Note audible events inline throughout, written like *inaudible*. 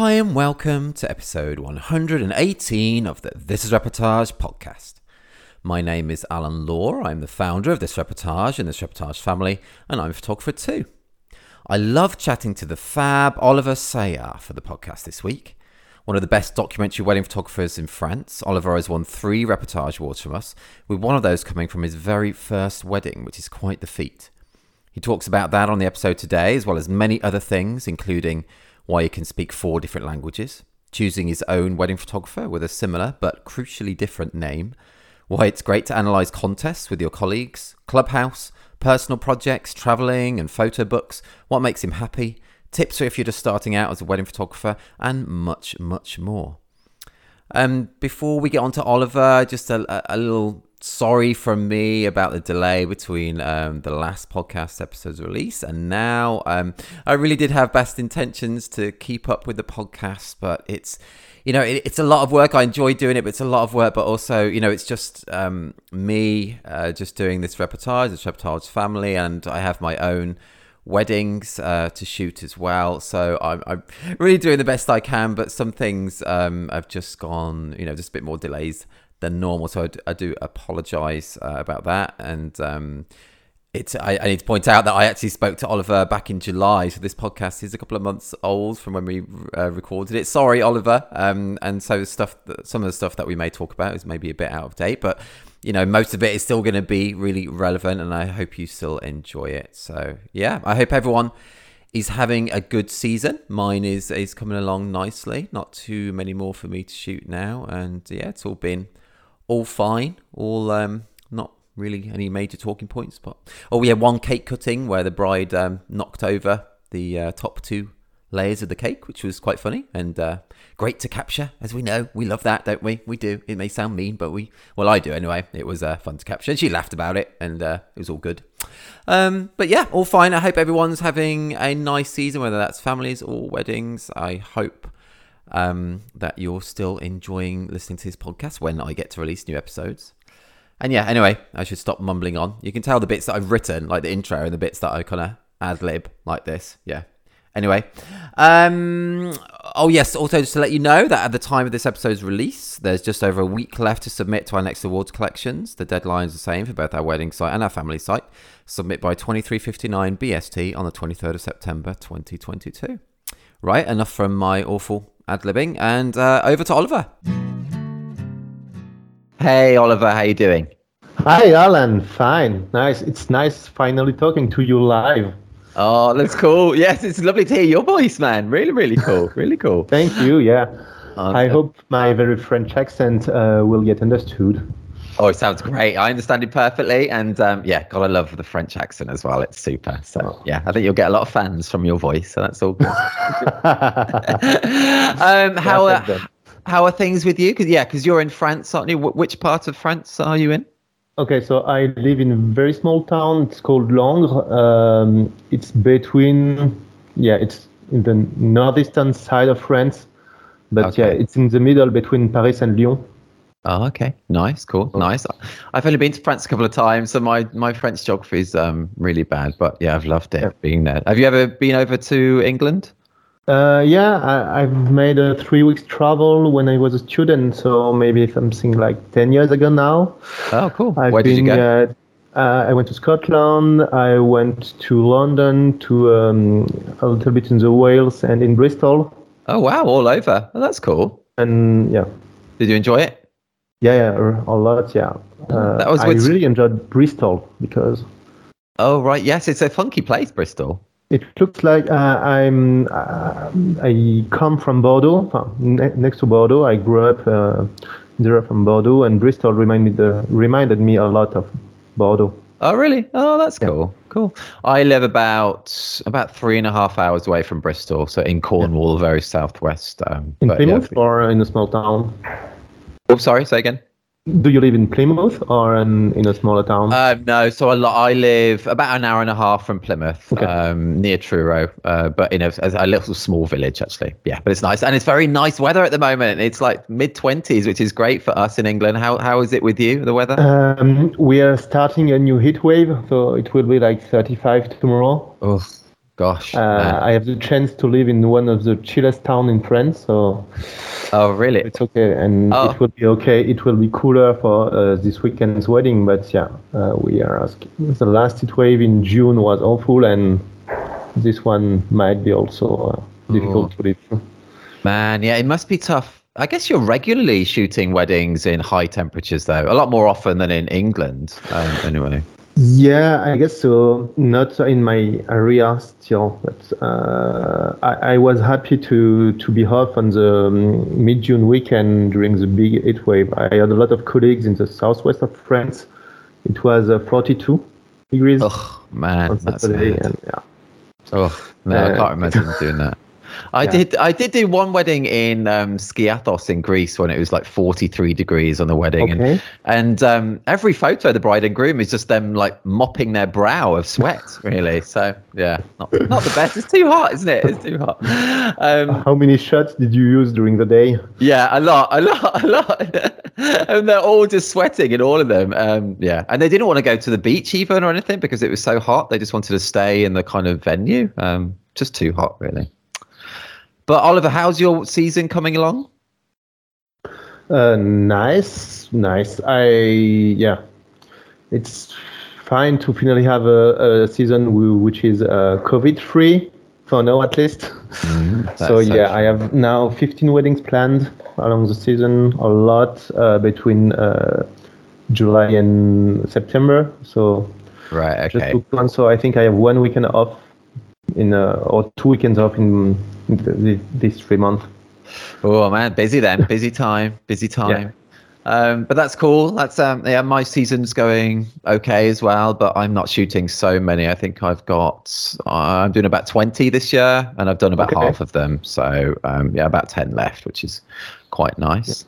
Hi, and welcome to episode 118 of the This is Reportage podcast. My name is Alan Law. I'm the founder of This Reportage and This Reportage family, and I'm a photographer too. I love chatting to the fab Oliver Sayar for the podcast this week. One of the best documentary wedding photographers in France, Oliver has won three reportage awards from us, with one of those coming from his very first wedding, which is quite the feat. He talks about that on the episode today, as well as many other things, including why he can speak four different languages, choosing his own wedding photographer with a similar but crucially different name, why it's great to analyse contests with your colleagues, clubhouse, personal projects, travelling, and photo books, what makes him happy, tips for if you're just starting out as a wedding photographer, and much, much more. Um, before we get on to Oliver, just a, a, a little sorry from me about the delay between um, the last podcast episode's release and now. Um, I really did have best intentions to keep up with the podcast, but it's you know it, it's a lot of work. I enjoy doing it, but it's a lot of work. But also, you know, it's just um, me uh, just doing this reportage, this reportage family, and I have my own weddings uh, to shoot as well. So I'm, I'm, really doing the best I can, but some things um, have just gone, you know, just a bit more delays than normal. So I do apologise uh, about that. And um, it's I, I, need to point out that I actually spoke to Oliver back in July. So this podcast is a couple of months old from when we uh, recorded it. Sorry, Oliver. Um, and so stuff, that, some of the stuff that we may talk about is maybe a bit out of date, but you know, most of it is still going to be really relevant, and I hope you still enjoy it. So yeah, I hope everyone is having a good season. Mine is is coming along nicely. Not too many more for me to shoot now, and yeah, it's all been all fine. All um, not really any major talking points, but oh, we had one cake cutting where the bride um, knocked over the uh, top two layers of the cake, which was quite funny and uh, great to capture. As we know, we love that, don't we? We do. It may sound mean, but we, well, I do anyway. It was uh, fun to capture. And she laughed about it, and uh, it was all good. Um, but yeah, all fine. I hope everyone's having a nice season, whether that's families or weddings. I hope um, that you're still enjoying listening to this podcast when I get to release new episodes. And yeah, anyway, I should stop mumbling on. You can tell the bits that I've written, like the intro and the bits that I kind of ad lib like this. Yeah, Anyway, um, oh yes, also just to let you know that at the time of this episode's release, there's just over a week left to submit to our next awards collections. The deadline's the same for both our wedding site and our family site. Submit by 2359 BST on the 23rd of September 2022. Right, enough from my awful ad libbing, and uh, over to Oliver. Hey, Oliver, how you doing? Hi, Alan. Fine. Nice. It's nice finally talking to you live. Oh, that's cool. Yes, it's lovely to hear your voice, man. Really, really cool. *laughs* Really cool. Thank you. Yeah. Uh, I hope my very French accent uh, will get understood. Oh, it sounds great. I understand it perfectly. And um, yeah, God, I love the French accent as well. It's super. So yeah, I think you'll get a lot of fans from your voice. So that's all good. *laughs* um, how, are, how are things with you? Because yeah, because you're in France, aren't you? Which part of France are you in? Okay, so I live in a very small town. It's called Langres. Um, it's between, yeah, it's in the northeastern side of France, but okay. yeah, it's in the middle between Paris and Lyon. Oh, okay. Nice, cool, nice. I've only been to France a couple of times, so my, my French geography is um, really bad, but yeah, I've loved it yeah. being there. Have you ever been over to England? Uh, yeah, I, have made a three weeks travel when I was a student, so maybe something like ten years ago now. Oh, cool. I've Where did you go? Uh, uh, I went to Scotland. I went to London, to um, a little bit in the Wales and in Bristol. Oh wow, all over. Oh, that's cool. And yeah. Did you enjoy it? Yeah, yeah, a lot. Yeah. Uh, that was. I really enjoyed Bristol because. Oh right, yes, it's a funky place, Bristol. It looks like uh, I'm. Uh, I come from Bordeaux, ne- next to Bordeaux. I grew up uh, there from Bordeaux, and Bristol reminded reminded me a lot of Bordeaux. Oh really? Oh, that's yeah. cool. Cool. I live about about three and a half hours away from Bristol, so in Cornwall, yeah. very southwest. Um, in Plymouth yeah. or in a small town? Oh, sorry. Say again. Do you live in Plymouth or in, in a smaller town? Uh, no, so I, I live about an hour and a half from Plymouth, okay. um, near Truro, uh, but in a, a, little small village actually. Yeah, but it's nice and it's very nice weather at the moment. It's like mid twenties, which is great for us in England. How how is it with you, the weather? Um, we are starting a new heat wave, so it will be like thirty five tomorrow. Oh Gosh. Uh, I have the chance to live in one of the chillest town in France, so oh, really? it's okay, and Oh. it will be okay. It will be cooler for uh, this weekend's wedding, but yeah, uh, we are asking. The last heat wave in June was awful, and this one might be also uh, difficult to live through. Man, yeah, it must be tough. I guess you're regularly shooting weddings in high temperatures, though, a lot more often than in England, um, anyway. Yeah, I guess so. Not in my area still, but uh, I, I was happy to to be off on the um, mid-June weekend during the big heat wave. I had a lot of colleagues in the southwest of France. It was uh, 42 degrees Oh, man, that's mad. and yeah. Oh, no, I Uh, can't imagine *laughs* doing that. I Yeah. did. I did do one wedding in um, Skiathos in Greece when it was like 43 degrees on the wedding, Okay. and and um, every photo of the bride and groom is just them like mopping their brow of sweat, really. So yeah, not not the best. It's too hot, isn't it? It's too hot. Um, How many shots did you use during the day? yeah, a lot, a lot, a lot. *laughs* and they're all just sweating in all of them. Um, yeah. And they didn't want to go to the beach even or anything because it was so hot. They just wanted to stay in the kind of venue. Um, just too hot, really. But Oliver, how's your season coming along? Uh, nice, nice. I yeah, it's fine to finally have a, a season which is uh, COVID free for now at least. *laughs* so so yeah, I have now 15 weddings planned along the season, a lot uh, between uh, July and September. So Right. just Okay. booked one. So I think I have one weekend off in uh, or two weekends off in, in the, these three months. Oh man, busy then. Busy time. Busy *laughs* time. Um, but that's cool. That's um, yeah. My season's going okay as well, but I'm not shooting so many. I think I've got uh, I'm doing about 20 this year, and I've done about Okay. half of them. So um, yeah, about 10 left, which is quite nice.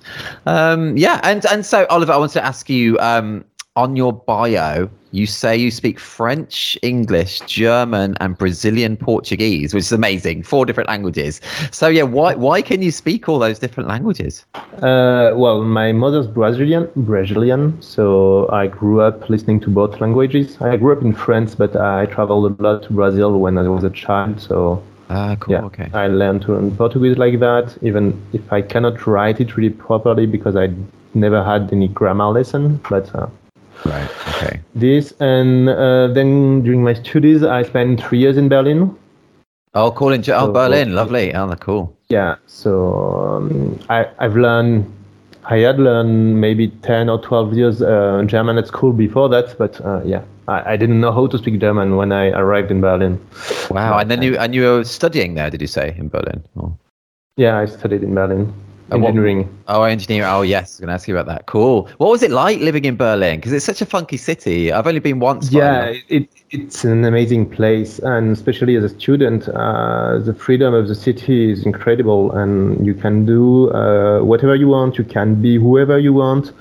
Um, yeah, and and so Oliver, I wanted to ask you um, on your bio. You say you speak French, English, German, and Brazilian Portuguese, which is amazing. Four different languages. So yeah, why why can you speak all those different languages? Uh, well, my mother's Brazilian, Brazilian, so I grew up listening to both languages. I grew up in France, but I traveled a lot to Brazil when I was a child. So Ah, cool. yeah, Okay. I learned to learn Portuguese like that, even if I cannot write it really properly because I never had any grammar lesson. But uh, Right. Okay. this, and uh, then during my studies, I spent three years in Berlin. Oh, cool. In oh, So- Berlin. Lovely. Oh, cool. Yeah, so um, I, I've learned, I had learned maybe 10 or 12 years uh, German at school before that, but uh, yeah, I, I didn't know how to speak German when I arrived in Berlin. Wow. And then you and you were studying there, did you say, in Berlin? Oh, Yeah, I studied in Berlin, And what- engineering. oh engineering. Oh, yes. I was going to ask you about that. Cool. What was it like living in Berlin? Because it's such a funky city. I've only been once. Yeah, it, it's an amazing place, and especially as a student, uh, the freedom of the city is incredible, and you can do uh, whatever you want. You can be whoever you want.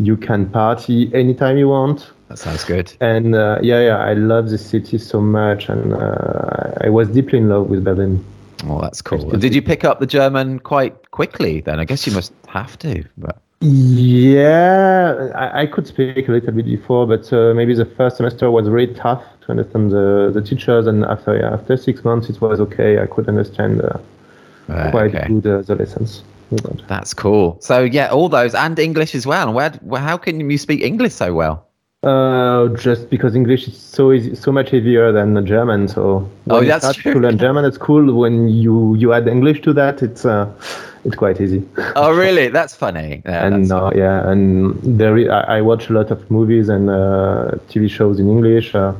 You can party anytime you want. that sounds good. And uh, yeah, yeah, I love the city so much, and uh, I was deeply in love with Berlin. Oh, that's cool. Did you pick up the German quite quickly then? I guess you must have to. But Yeah, I, I could speak a little bit before, but uh, maybe the first semester was really tough to understand the, the teachers, and after yeah, after six months it was okay. I could understand uh, Right, quite okay. good uh, the lessons. That's cool. So yeah, all those and English as well. Where, where how can you speak English so well? Uh, just because English is so easy, so much easier than German. So Oh, when you start true. to learn German at school, when you you add English to that, it's uh, it's quite easy. Oh, really? That's funny. Yeah, and uh, yeah, and there i- I, I watch a lot of movies and uh, TV shows in English. Uh,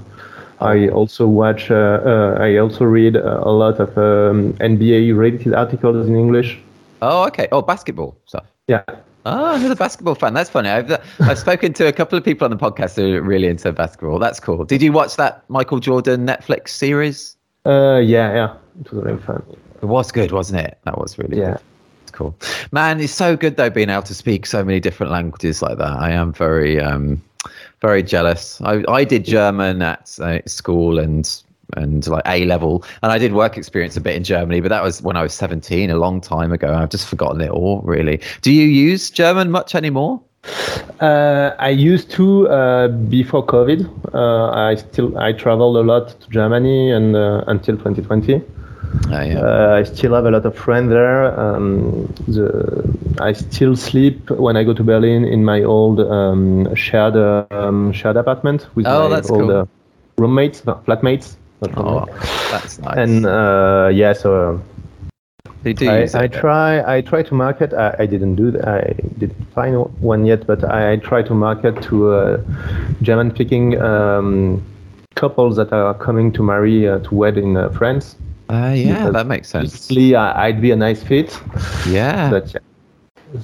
I also watch. Uh, uh, I also read a lot of um, NBA related articles in English. Oh, okay. Oh, basketball stuff. Yeah. Oh, a basketball fan. That's funny. I've I've spoken to a couple of people on the podcast who are really into basketball. That's cool. Did you watch that Michael Jordan Netflix series? Uh, yeah, yeah. It was very fun. It was good, wasn't it? That was really Yeah. good. It's cool. Man, it's so good though being able to speak so many different languages like that. I am very um very jealous. I I did German at uh, school and and like A level, and I did work experience a bit in Germany, but that was when I was 17, a long time ago. I've just forgotten it all, really. Do you use German much anymore? Uh, I used to uh, before COVID. Uh, I still I traveled a lot to Germany and uh, until 2020. Oh, yeah. Uh, I still have a lot of friends there. Um, the, I still sleep when I go to Berlin in my old um, shared um, shared apartment with Oh, my old cool. uh, roommates, flatmates. Not oh, that's nice. And uh, yeah, so you do I, use I try I try to market. I, I didn't do that. I didn't find one yet, but I try to market to uh, German-speaking um, couples that are coming to marry uh, to wed in uh, France. Uh, yeah, because that makes sense. Basically, I, I'd be a nice fit. Yeah. But yeah,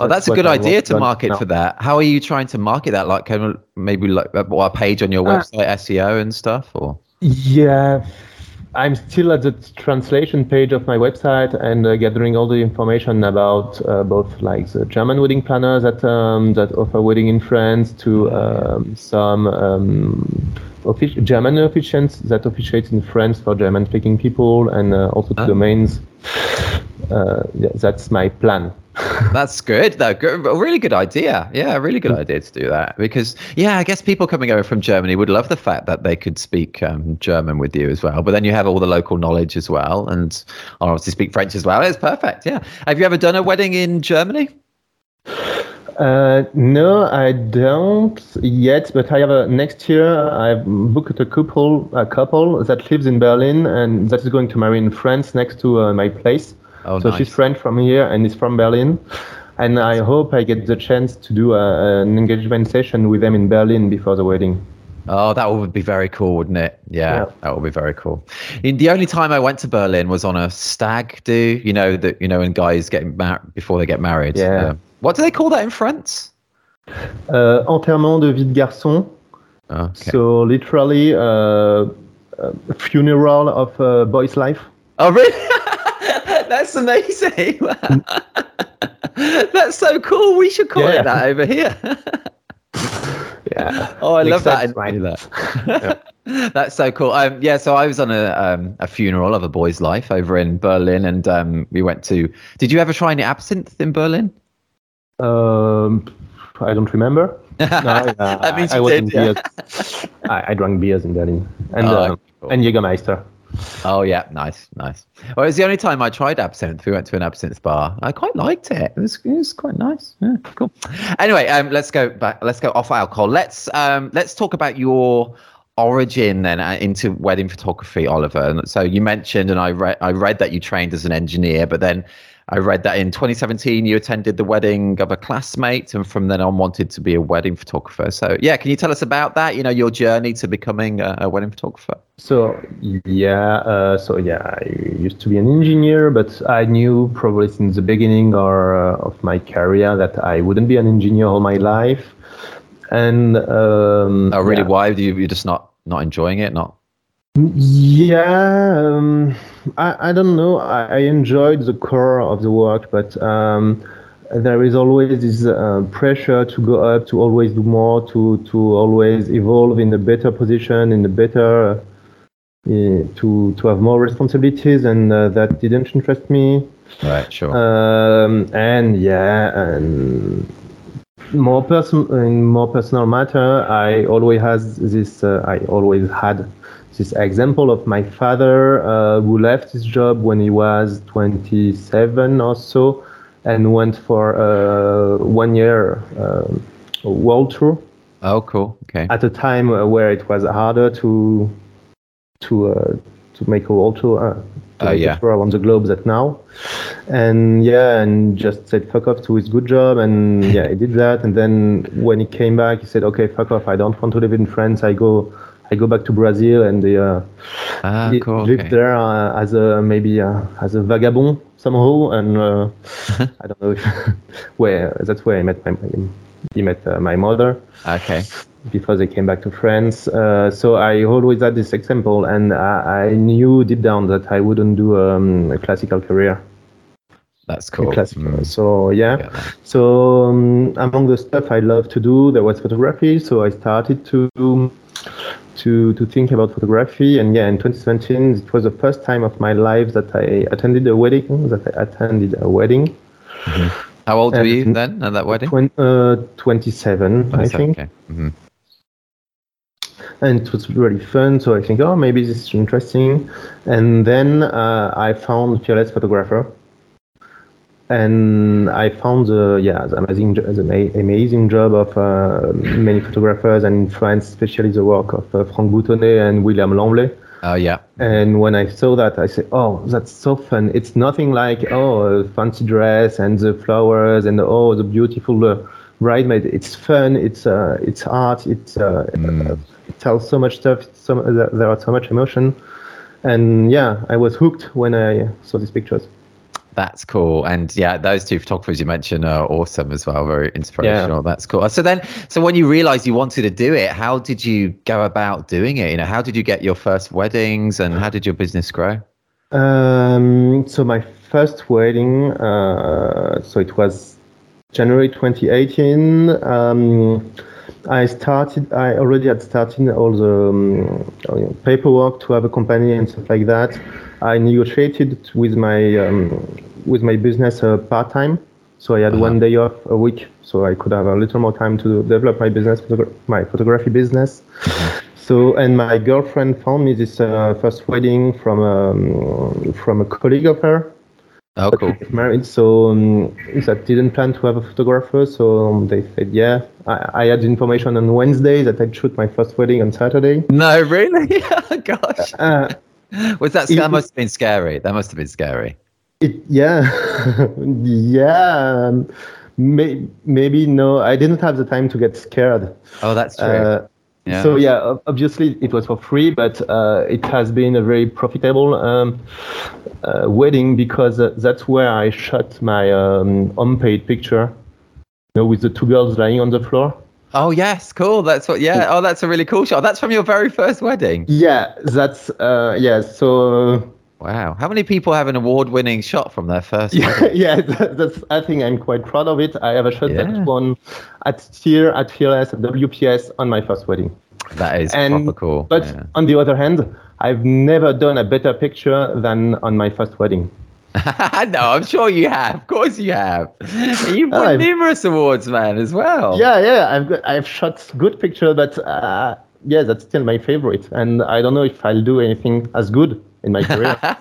Oh, that's a good I idea to market now. for that. How are you trying to market that? Like, kind of maybe like a, a page on your Uh, website, SEO and stuff, or Yeah, I'm still at the translation page of my website and uh, gathering all the information about uh, both like the German wedding planners that um, that offer wedding in France to um, some um, offic- German officiants that officiate in France for German-speaking people and uh, also to Ah. domains. Uh, yeah, that's my plan. That's good. though. good, a really good idea. Yeah, a really good idea to do that because yeah, I guess people coming over from Germany would love the fact that they could speak um, German with you as well. But then you have all the local knowledge as well, and I obviously speak French as well. It's perfect. Yeah. Have you ever done a wedding in Germany? Uh, no, I don't yet, but I have a next year. I've booked a couple, a couple that lives in Berlin and that is going to marry in France next to uh, my place. Oh, so nice. she's French from here and is from Berlin, and I hope I get the chance to do a, an engagement session with them in Berlin before the wedding. Oh, that would be very cool, wouldn't it? Yeah, Yeah. that would be very cool. In- The only time I went to Berlin was on a stag do. You know that you know when guys get married before they get married. Yeah. Uh, what do they call that in France? Uh, enterrement de vie de garçon. Okay. So literally, uh, a funeral of a boy's life. oh, really? *laughs* That's amazing. *laughs* That's so cool. We should call Yeah. it that over here. *laughs* Yeah. Oh, I love that. Except I knew that. *laughs* That's so cool. Um, yeah, so I was on a um, a funeral of a boy's life over in Berlin, and um, we went to. Did you ever try any absinthe in Berlin? Um, I don't remember. No, yeah, That means I, I was did, in yeah. beers. I, I drank beers in Berlin and Oh, uh, cool. and Jägermeister. Oh yeah, nice, nice. Well, it was the only time I tried absinthe. We went to an absinthe bar. I quite liked it. It was, it was quite nice. Yeah, cool. Anyway, um, let's go back. Let's go off alcohol. Let's um, let's talk about your origin then uh, into wedding photography, Oliver. And so you mentioned, and I read I read that you trained as an engineer, but then I read that in 2017 you attended the wedding of a classmate, and from then on wanted to be a wedding photographer. So yeah, can you tell us about that? You know, your journey to becoming a, a wedding photographer. So yeah, uh, so yeah, I used to be an engineer, but I knew probably since the beginning or uh, of my career that I wouldn't be an engineer all my life. And um, Oh, really? yeah. Why do you you're just not not enjoying it? Not Yeah, um, I, I don't know. I, I enjoyed the core of the work, but um, there is always this uh, pressure to go up, to always do more, to, to always evolve in a better position, in a better, uh, to, to have more responsibilities, and uh, that didn't interest me. right. Sure. Um, and yeah, and more person in more personal matter, I always has this. Uh, I always had this example of my father uh, who left his job when he was 27 or so, and went for a one year uh, world tour oh, cool. Okay. at a time uh, where it was harder to to uh, to make a world tour, uh, to make yeah. a tour around the globe that now, and yeah, and just said fuck off to his good job, and yeah, he did that, and then when he came back, he said, okay, fuck off, I don't want to live in France, I go. I go back to Brazil and he, uh, Ah, cool. lived okay. there uh, as a maybe uh, as a vagabond somehow, and uh, *laughs* I don't know if *laughs* where that's where I met my he met uh, my mother Okay. before they came back to France. Uh, so I always had this example, and I, I knew deep down that I wouldn't do um, a classical career. That's cool. classical. Mm, So yeah. So um, among the stuff I love to do, there was photography. So I started to to to think about photography, and yeah, in 2017, it was the first time of my life that I attended a wedding. That I attended a wedding. How old were you then at that wedding? Twen- uh, 27, I think. Okay. hmm and it was really fun. So I think, oh, maybe this is interesting. And then uh, I found Fearless Photographer, and I found the yeah the amazing the amazing job of uh, many photographers, and in France, especially the work of uh, Franck Boutonnet and William Lambelet. Oh yeah. And when I saw that, I said, "Oh, that's so fun! It's nothing like oh, fancy dress and the flowers and oh, the beautiful uh, bridesmaid. It's fun. It's uh, it's art. It's uh, it tells so much stuff. So, there there are so much emotion, and yeah, I was hooked when I saw these pictures. That's cool. And yeah, those two photographers you mentioned are awesome as well. Very inspirational. That's cool. So then, so when you realized you wanted to do it, how did you go about doing it? You know, how did you get your first weddings and how did your business grow? Um, so my first wedding, uh, so it was January 2018. Um, I started. I already had started all the um, paperwork to have a company and stuff like that. I negotiated with my um, with my business uh, part time, so I had one day off a week, so I could have a little more time to develop my business, my photography business. So, and my girlfriend found me this uh, first wedding from um, from a colleague of her. Oh, cool. get married, so um, that didn't plan to have a photographer. So um, they said, yeah, I, I had information on Wednesday that I'd shoot my first wedding on Saturday. No, really? *laughs* Gosh. Uh, Was that, it that must have been scary. That must have been scary. It, yeah, *laughs* yeah. um, May, maybe no, I didn't have the time to get scared. Oh, that's true. Uh, Yeah. So yeah, obviously it was for free, but uh, it has been a very profitable um, uh, wedding because uh, that's where I shot my um, unpaid picture, you know, with the two girls lying on the floor. oh, yes. Cool. That's what, yeah. Oh, that's a really cool shot. That's from your very first wedding. Yeah, that's uh, yeah. So Wow. How many people have an award winning shot from their first *laughs* yeah, wedding? yeah, that's. I think I'm quite proud of it. I have a shot Yeah. that one at Tier, at Fearless, at WPS on my first wedding. That is And proper cool. but yeah. on the other hand, I've never done a better picture than on my first wedding. *laughs* no, I'm sure you have. Of course you have. You've won I've- numerous awards, man, as well. Yeah, yeah, I've got, I've shot good picture, but uh, yeah, that's still my favorite, and I don't know if I'll do anything as good in my career. *laughs*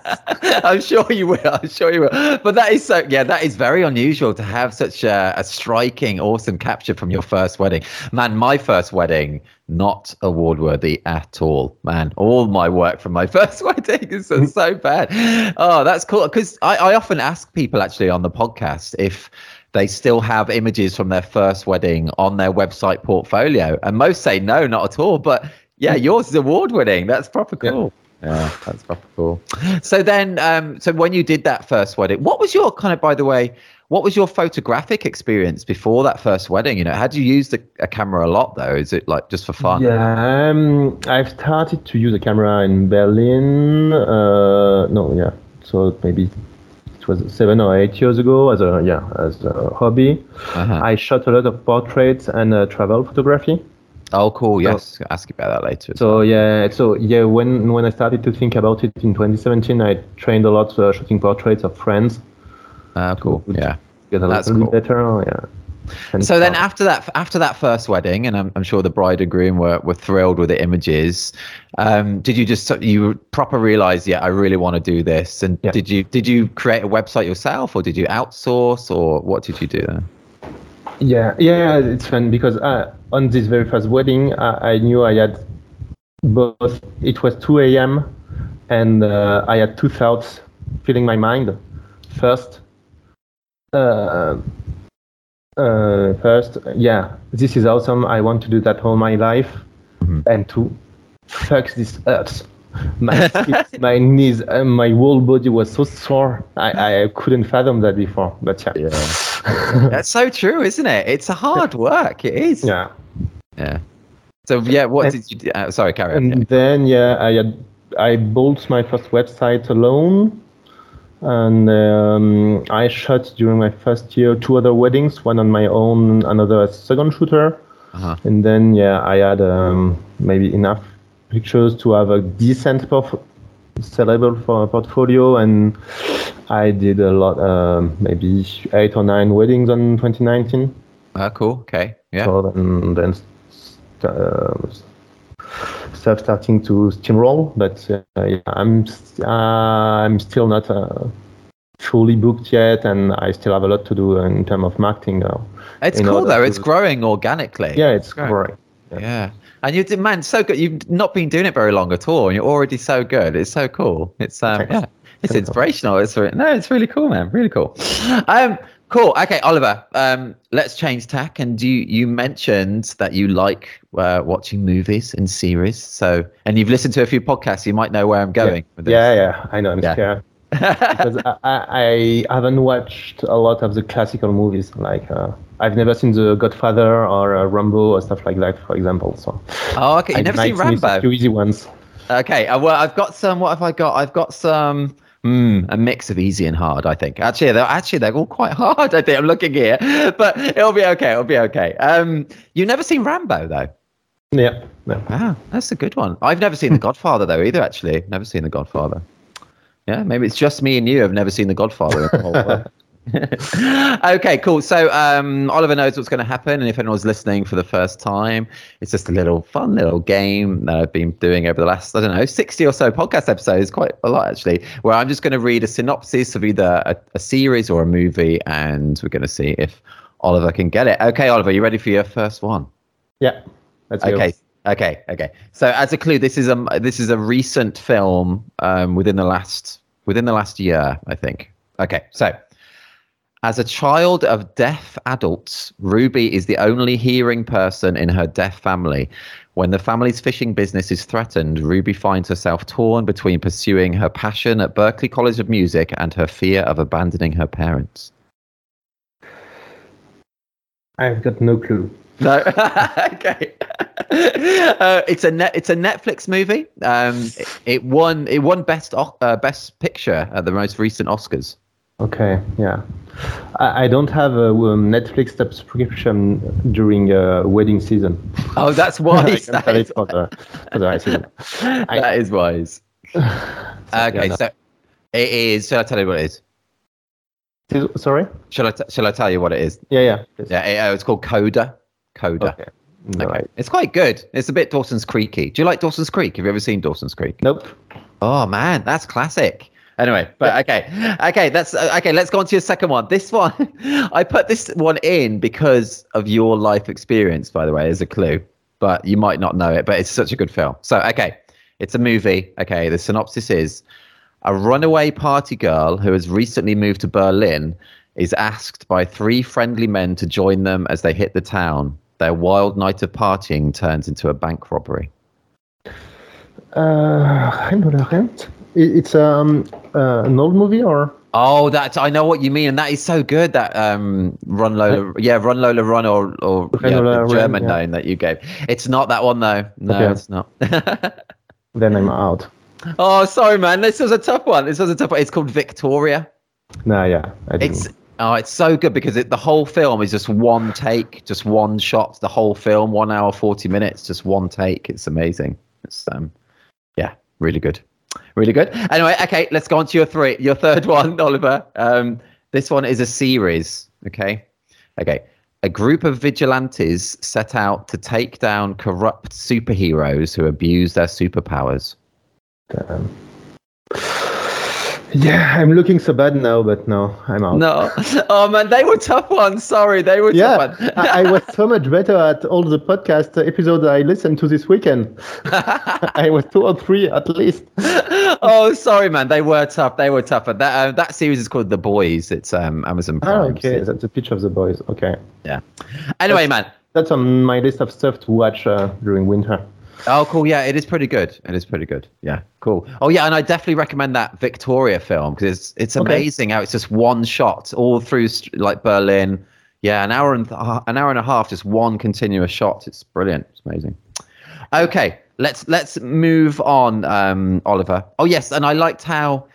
I'm sure you will. I'm sure you will. But that is so, yeah, that is very unusual to have such a, a striking, awesome capture from your first wedding. Man, my first wedding, not award worthy at all. Man, all my work from my *laughs* first wedding is so, so bad. Oh, that's cool. Because I, I often ask people actually on the podcast if they still have images from their first wedding on their website portfolio. And most say no, not at all. But yeah, yours is award winning. That's proper cool. Yeah, that's proper cool. So then, um, so when you did that first wedding, what was your kind of, by the way, what was your photographic experience before that first wedding? You know, had you used a, a camera a lot though? Is it like just for fun? yeah, um, I've started to use a camera in Berlin. Uh, no, yeah, so maybe it was seven or eight years ago as a yeah as a hobby. Uh-huh. I shot a lot of portraits and uh, travel photography. Oh, cool. Yes, I'll ask you about that later. So yeah, so yeah, when when I started to think about it in 2017, I trained a lot uh, shooting portraits of friends. Ah, cool. Yeah. Get a That's little cool. better, yeah. And So then after that, after that first wedding, and I'm, I'm sure the bride and groom were, were thrilled with the images. Um, did you just you proper realize, yeah, I really want to do this? And Yeah. did you did you create a website yourself, or did you outsource, or what did you do there? Yeah, yeah, it's fun because uh, on this very first wedding, I, I knew I had both. It was 2 a.m. and uh, I had two thoughts filling my mind. First, uh, uh, first, yeah, this is awesome. I want to do that all my life. Mhm. And two, fuck this hurts. My *laughs* my knees, and my whole body was so sore. I, I couldn't fathom that before. But yeah, *laughs* That's so true, isn't it? It's a hard work. It is. yeah. Yeah. So yeah, what And- did you do? Uh, sorry, carry on. And then yeah, I had I built my first website alone, and um, I shot during my first year two other weddings, one on my own, another as second shooter, Uh-huh. and then yeah, I had um, maybe enough pictures to have a decent porf- sellable for a portfolio, and I did a lot, um, maybe eight or nine weddings in 2019. Ah, cool. Okay. Yeah. So then, then uh, stuff starting to steamroll, but uh, yeah, I'm uh, I'm still not uh, fully booked yet, and I still have a lot to do in terms of marketing. Uh, it's cool though. to- It's growing organically. yeah, it's Great. growing. Yeah. And you did, man, so good. You've not been doing it very long at all, and you're already so good. It's so cool. It's um, yeah, it's inspirational. It's re- no, it's really cool, man. Really cool. Um, cool. Okay, Oliver. Um, let's change tack. And you you mentioned that you like uh, watching movies and series. So, and you've listened to a few podcasts. You might know where I'm going. with this. Yeah, yeah, I know. I'm Yeah. scared *laughs* because I, I, I haven't watched a lot of the classical movies. Like uh, I've never seen The Godfather or uh, Rambo or stuff like that, for example. So oh, okay. I You've never seen Rambo. few easy ones. Okay, uh, well, I've got some. What have I got? I've got some. Mm, a mix of easy and hard, I think. Actually, they're actually they're all quite *laughs* hard. I think I'm looking here, but it'll be okay. It'll be okay. Um, you've never seen Rambo though. Yeah. No. Wow, that's a good one. I've never seen The Godfather though either. Actually, never seen The Godfather. Yeah, maybe it's just me and you have never seen The Godfather. *laughs* in the whole world. okay, cool. So um, Oliver knows what's going to happen, and if anyone's listening for the first time, it's just a little fun little game that I've been doing over the last I don't know sixty or so podcast episodes, quite a lot actually, where I'm just going to read a synopsis of either a, a series or a movie, and we're going to see if Oliver can get it. Okay, Oliver, you ready for your first one? Yeah. Let's go. Okay. Okay. Okay. So as a clue, this is a this is a recent film um, within the last within the last year, I think. Okay. So as a child of deaf adults, Ruby is the only hearing person in her deaf family. When the family's fishing business is threatened, Ruby finds herself torn between pursuing her passion at Berklee College of Music and her fear of abandoning her parents. I've got no clue. No, *laughs* okay. Uh, it's a net, it's a Netflix movie. Um, it, it won it won best uh, best picture at the most recent Oscars. Okay. Yeah. I, I don't have a um, Netflix subscription during uh, wedding season. Oh, that's *laughs* wise. *laughs* that, is, for the, for the right season. *laughs* that is wise. Okay, no. so it is. Shall I tell you what it is? Sorry. Shall I t- shall I tell you what it is? Yeah. Yeah. please. Yeah, it, uh, it's called Coda. Coda. Okay. No, Okay. It's quite good. It's a bit Dawson's Creaky. Do you like Dawson's Creek? Have you ever seen Dawson's Creek? Nope. Oh man, that's classic. Anyway, but okay, okay, that's uh, okay. Let's go on to your second one. This one, *laughs* I put this one in because of your life experience, by the way, as a clue. But you might not know it. But it's such a good film. So okay, it's a movie. Okay, the synopsis is: a runaway party girl who has recently moved to Berlin is asked by three friendly men to join them as they hit the town. Their wild night of partying turns into a bank robbery. Uh, Rent Rent. It, it's um uh, an old movie or Oh, that's I know what you mean, and that is so good. That um, Run Lola, yeah, Run Lola Run, or or yeah, Lola the Run, German yeah. name that you gave. It's not that one though. No, Okay. it's not. *laughs* then I'm out. oh, sorry, man. This was a tough one. This was a tough one. It's called Victoria. No, yeah. It's oh, it's so good because it, the whole film is just one take, just one shot. The whole film, one hour forty minutes, just one take. It's amazing. It's um, yeah, really good, really good. Anyway, okay, let's go on to your three, your third *laughs* one, Oliver. Um, this one is a series. Okay, okay. A group of vigilantes set out to take down corrupt superheroes who abuse their superpowers. Um, *laughs* yeah, I'm looking so bad now, but no, I'm out. No, *laughs* oh man, they were tough ones. Sorry, they were Yeah, tough ones. I, I was *laughs* so much better at all the podcast episodes I listened to this weekend. I was two or three at least. oh, sorry, man. They were tough. They were tough. But that uh, that series is called The Boys. It's um Amazon Prime. Oh, okay, that's a picture of the boys. Okay, Yeah. Anyway, man. that's on my list of stuff to watch uh, during winter. Oh, cool. Yeah, it is pretty good. It is pretty good. Yeah, cool. Oh, yeah, and I definitely recommend that Victoria film because it's it's Okay. amazing how it's just one shot all through like Berlin. Yeah, an hour and th- an hour and a half, just one continuous shot. It's brilliant. It's amazing. Okay, let's let's move on, um, Oliver. Oh yes, and I liked how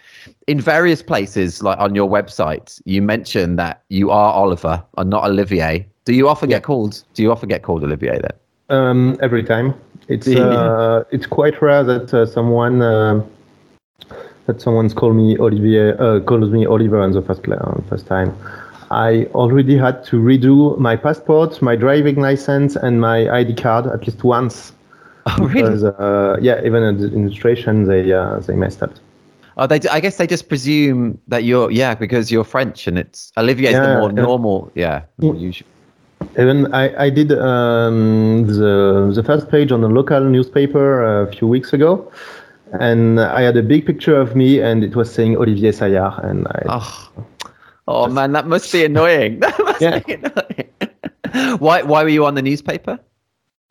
in various places, like on your website, you mentioned that you are Oliver and not Olivier. Do you often get called? Do you often get called Olivier then? Um, every time. It's uh, it's quite rare that uh, someone uh, that someone's called me Olivier, uh, calls me Oliver on the first uh, first time. I already had to redo my passport, my driving license, and my ID card at least once. Oh, really? Because, uh, yeah, even in the administration, they uh, they messed up. Oh, they. I guess they just presume that you're yeah because you're French and it's Olivier's the Yeah, more yeah. normal yeah more usual. Even I, I did um, the the first page on a local newspaper a few weeks ago, and I had a big picture of me, and it was saying Olivier Sayard, and I, Oh, oh man, that must be annoying. *laughs* That must Yeah. be annoying. why why were you on the newspaper?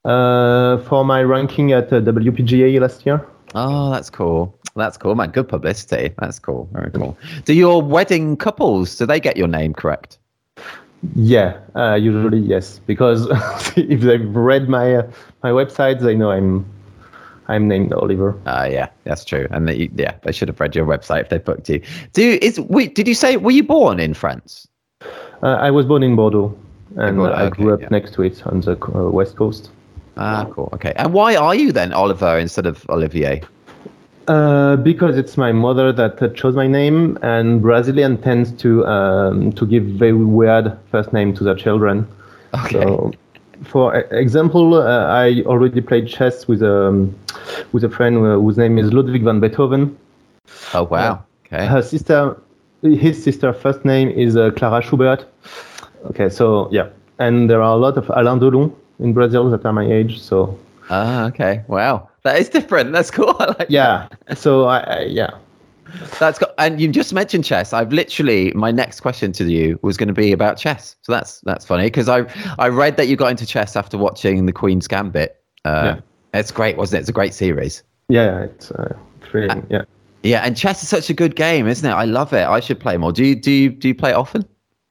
uh, for my ranking at uh, WPJA last year. Oh, that's cool. That's cool, man. Good publicity. That's cool. Very cool. Do your wedding couples do they get your name correct? Yeah, uh, usually yes, because *laughs* if they've read my uh, my website, they know I'm I'm named Oliver. Uh, yeah, that's true. And they, yeah, they should have read your website if they booked you. Do is wait, did you say were you born in France? Uh, I was born in Bordeaux, and Bordeaux, I grew okay, up yeah. next to it on the uh, west coast. Ah, cool. Okay. And why are you then Oliver instead of Olivier? Uh, because it's my mother that uh, chose my name, and Brazilian tends to um, to give very weird first name to their children. Okay. So, for example, uh, I already played chess with um, with a friend uh, whose name is Ludwig van Beethoven. Oh wow. Okay. Her sister, his sister first name is uh, Clara Schubert. Okay, so yeah, and there are a lot of Alain Delon in Brazil that are my age. So Ah, okay. Wow. That is different. That's cool. *laughs* I like yeah, so I, I yeah. That's got, and you just mentioned chess. I've literally my next question to you was going to be about chess. So that's that's funny because I I read that you got into chess after watching the Queen's Gambit. Uh, Yeah. It's great, wasn't it? It's a great series. Yeah, it's uh, thrilling. Yeah. Yeah, and chess is such a good game, isn't it? I love it. I should play more. Do you do you do you play it often?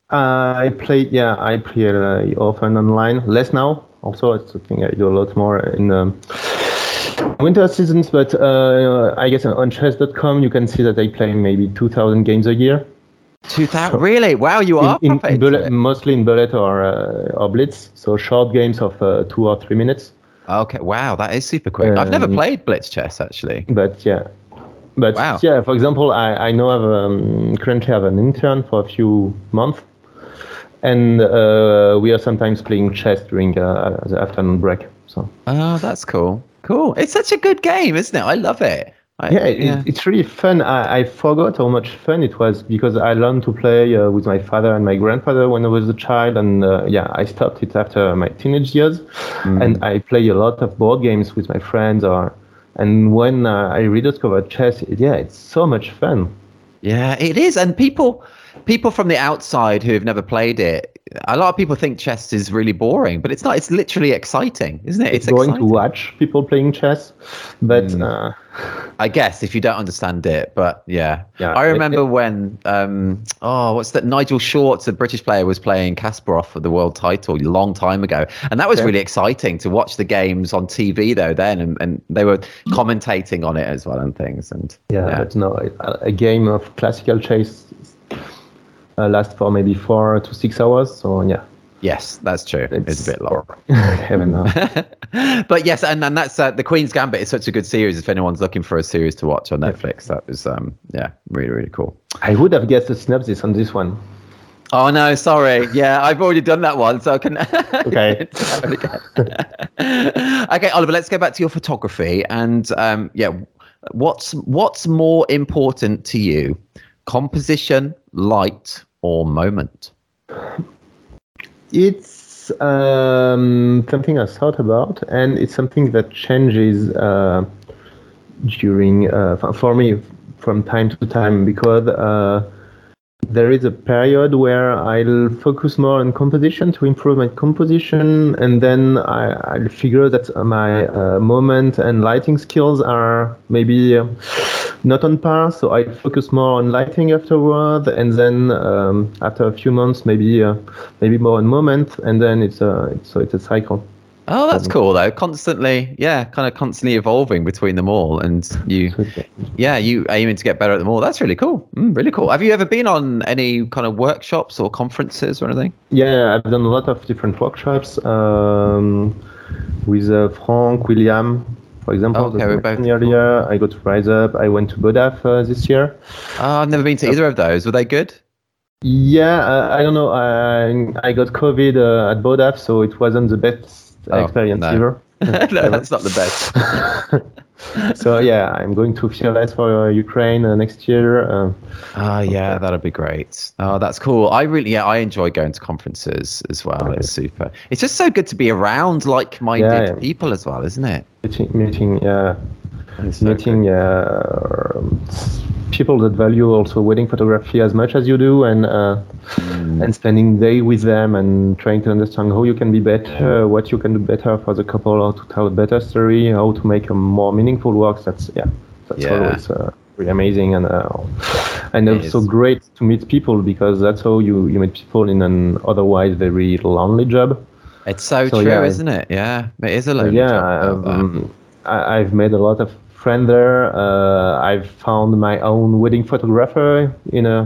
I play. Yeah, I play uh, often online. Less now. Also, it's something I do a lot more in um, winter seasons. But uh, I guess on chess.com you can see that I play maybe 2,000 games a year. Two thousand. Really? Wow, you are in, in, proper in into bullet, mostly in bullet or uh, or blitz. So short games of uh, two or three minutes. Okay. Wow, that is super quick. I've never Um, played blitz chess actually. But yeah. But Wow. yeah, for example, I, I know I've um, currently have an intern for a few months, and uh, we are sometimes playing chess during uh, the afternoon break. So Oh, that's cool. Cool. It's such a good game, isn't it? I love it. I, yeah, it, it's really fun. I, I forgot how much fun it was because I learned to play uh, with my father and my grandfather when I was a child, and uh, yeah, I stopped it after my teenage years, and I play a lot of board games with my friends. Or and when uh, I rediscovered chess, it, yeah, it's so much fun. Yeah, it is. And people people from the outside who have never played it, a lot of people think chess is really boring, but it's not. It's literally exciting, isn't it? It's, going exciting. to watch people playing chess, but uh, I guess if you don't understand it, but yeah. Yeah, I remember it- when um oh what's that Nigel Shorts, a British player, was playing Kasparov for the world title a long time ago. And that was Okay. really exciting to watch the games on TV though then and, and they were commentating on it as well and things and yeah, but no, a, a game of classical chess uh, lasts for maybe four to six hours. So yeah, Yes, that's true. It's, a bit long. *laughs* heaven *laughs* but yes, and, and that's uh, the Queen's Gambit is such a good series. If anyone's looking for a series to watch on Netflix, that was um yeah really really cool. I would have guessed the synopsis on this one. Oh no, sorry. Yeah, I've already done that one, so I can. *laughs* Okay. okay, Oliver. Let's go back to your photography, and um, yeah, what's what's more important to you, composition, light, or moment? It's um, something I thought about, and it's something that changes uh, during uh, for me from time to time because uh, there is a period where I'll focus more on composition to improve my composition, and then I, I'll figure that my uh, moment and lighting skills are maybe uh, not on par. So I focus more on lighting afterward, and then um, after a few months, maybe uh, maybe more on moment, and then it's a it's, so it's a cycle. Oh, that's cool though. Constantly, yeah, kind of constantly evolving between them all, and you, yeah, you aiming to get better at them all. That's really cool. Mm, really cool. Have you ever been on any kind of workshops or conferences or anything? Yeah, I've done a lot of different workshops um, with uh, Frank, William, for example. Okay, we're both- earlier. I go to Rise Up. I went to Bodaf uh, this year. Oh, I've never been to either of those. Were they good? Yeah, uh, I don't know. I I got COVID uh, at Bodaf, so it wasn't the best Oh, experience no. ever. *laughs* no, that's not the best. *laughs* so yeah, I'm going to Fearless for uh, Ukraine uh, next year. Uh, Oh yeah, that'd be great. Oh, that's cool. I really, yeah, I enjoy going to conferences as well. It's super. It's just so good to be around like-minded Yeah, yeah. people as well, isn't it? meeting, meeting, yeah, It's so meeting uh, people that value also wedding photography as much as you do, and uh, Mm. and spending day with them and trying to understand how you can be better, what you can do better for the couple, how to tell a better story, how to make a more meaningful work. That's yeah, that's Yeah. always uh, really amazing and uh, and It also is. great to meet people because that's how you you meet people in an otherwise very lonely job. It's so, So, true, yeah. isn't it? Yeah, it is a lonely yeah, job. Um, I've made a lot of friends there. Uh, I've found my own wedding photographer in a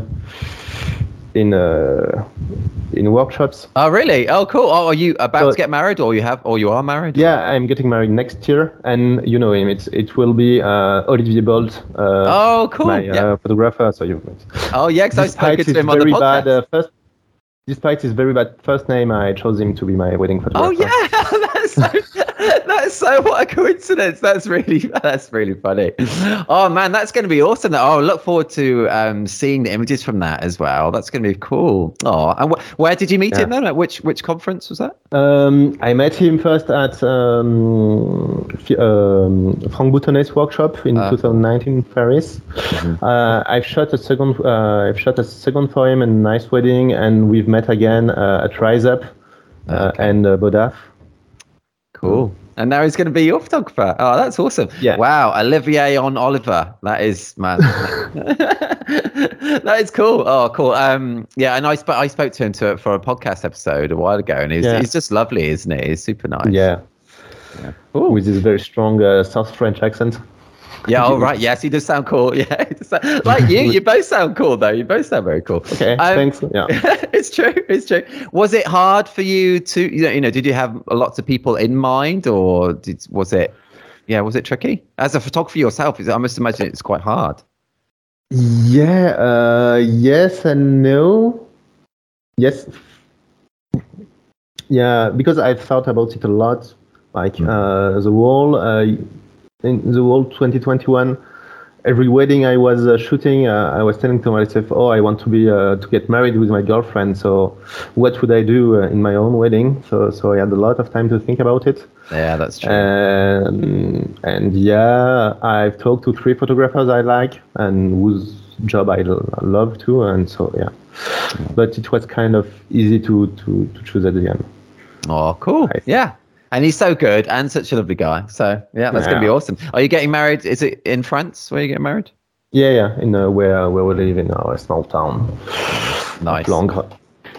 in a in workshops. oh, really? Oh, cool. Oh, are you about So- to get married, or you have, or you are married? Yeah, I'm getting married next year, and you know him. It's it will be uh, Olivier Bolt, uh, Oh, cool. my yeah. uh, photographer. So you. Oh, yeah, because I spoke to him on the very podcast. bad uh, first, despite his very bad first name, I chose him to be my wedding photographer. Oh yeah, *laughs* that's so, *laughs* that's so what a coincidence. That's really *laughs* that's really funny. Oh man, that's going to be awesome. Oh, I look forward to um, seeing the images from that as well. That's going to be cool. Oh, and wh- where did you meet Yeah. him then? At which which conference was that? Um, I met him first at um, um, Franck Boutonnet's workshop in Ah. 2019 in Paris. Uh, I've shot a second. Uh, I've shot a second for him in Nice Wedding, and we've met again uh, at Rise Up uh, Okay. and uh, Bodaf. Cool. And now he's going to be your photographer. Oh, that's awesome. Yeah. Wow. Olivier on Oliver. That is, man. *laughs* *laughs* that is cool. Oh, cool. Um, yeah. And I, sp- I spoke to him to, for a podcast episode a while ago, and he's, Yeah. he's just lovely, isn't he? He's super nice. Yeah, yeah. Cool. with his very strong uh, South French accent. Yeah. *laughs* All right. Yes, he does sound cool. *laughs* Yeah. sound- *laughs* like you. You both sound cool, though. You both sound very cool. Okay, Um, thanks. Yeah. it's true. It's true. Was it hard for you to, you know, you know, did you have lots of people in mind, or did, was it, yeah, was it tricky as a photographer yourself? is- I must imagine it's quite hard. Yeah, uh, yes and no. Yes. Yeah, because I've thought about it a lot. Like Hmm. uh, the wall. uh, in the whole 2021, every wedding I was uh, shooting, uh, I was telling to myself, "Oh, I want to be uh, to get married with my girlfriend. So, what would I do uh, in my own wedding?" So, so I had a lot of time to think about it. Yeah, that's true. And, and yeah, I've talked to three photographers I like and whose job I l- love too. And so, yeah. But it was kind of easy to, to, to choose at the end. oh, cool. I- Yeah. And he's so good and such a lovely guy. So yeah, that's gonna be awesome. Are you getting married? Is it in France where you getting married? Yeah, yeah, in uh, where, where we live in our small town. Nice. Langres.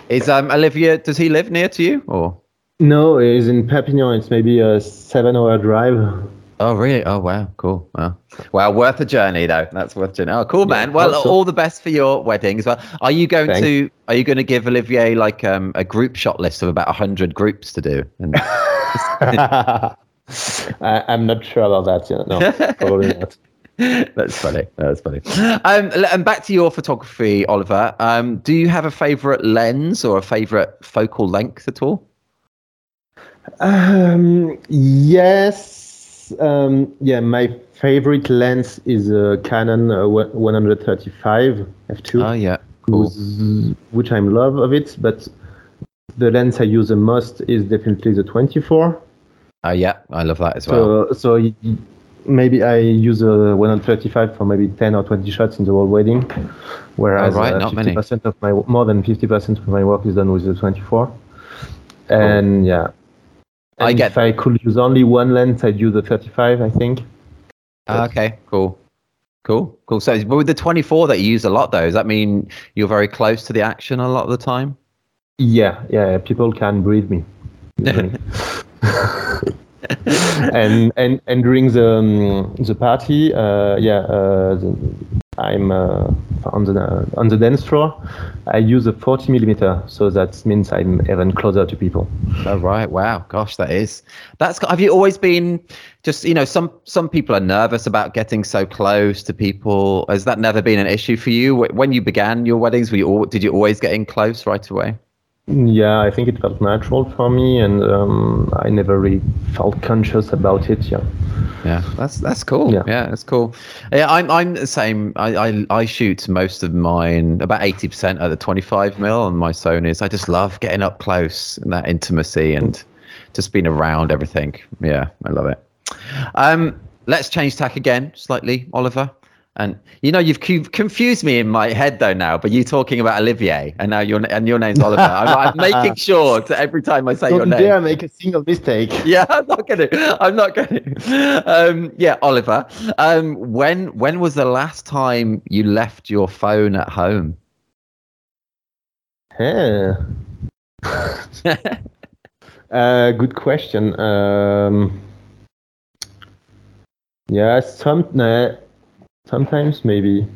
Is um Olivia? Does he live near to you or? No, he's in Perpignan. It's maybe a seven hour drive. Oh really? Oh wow, cool. Wow, wow, worth a journey though. That's worth a journey. Oh, cool, man. Well, hope so. all the best for your wedding as well. Are you going Thanks. to? Are you going to give Olivier like um, a group shot list of about hundred groups to do? And *laughs* *laughs* I, I'm not sure about that. Yeah, no, probably not. *laughs* that's funny. That's funny. Um, and back to your photography, Oliver. Um, do you have a favorite lens or a favorite focal length at all? Um, yes. Um, yeah, my favorite lens is a Canon uh, 135 f2, Oh yeah, cool. which I'm love of it. But the lens I use the most is definitely the 24. Oh yeah, I love that as well. So, so y- y- maybe I use a 135 for maybe 10 or 20 shots in the whole wedding, whereas Oh, right, uh, not many. 50% of my more than 50% of my work is done with the 24. And yeah, I and get- if I could use only one lens, I'd use the 35. I think. Ah, okay, cool. Cool, cool. So, but with the 24 that you use a lot, though, does that mean you're very close to the action a lot of the time? Yeah, yeah. People can breathe me. *laughs* and and and during the um, the party, uh, yeah, uh, the, I'm uh, on the uh, on the dance floor, I use a 40 millimeter, so that means I'm even closer to people. Oh right, wow, gosh, that is that's. Have you always been just you know some some people are nervous about getting so close to people. Has that never been an issue for you when you began your weddings? Were you all, did you always get in close right away? Yeah, I think it felt natural for me, and um, I never really felt conscious about it. Yeah. Yeah, that's that's cool. Yeah, yeah that's cool. Yeah, I'm I'm the same. I I, I shoot most of mine about eighty percent at the twenty five mil on my Sony's. I just love getting up close and that intimacy and just being around everything. Yeah, I love it. Um, let's change tack again slightly, Oliver. And you know, you've confused me in my head though now. But you're talking about Olivier, and now your and your name's Oliver. I'm, I'm making *laughs* sure that every time I say Don't your name, dare make a single mistake. *laughs* Yeah, I'm not gonna. I'm not gonna. Um, yeah, Oliver. Um, when when was the last time you left your phone at home? Yeah. *laughs* uh, good question. Um, yeah, some. Uh, Sometimes, maybe.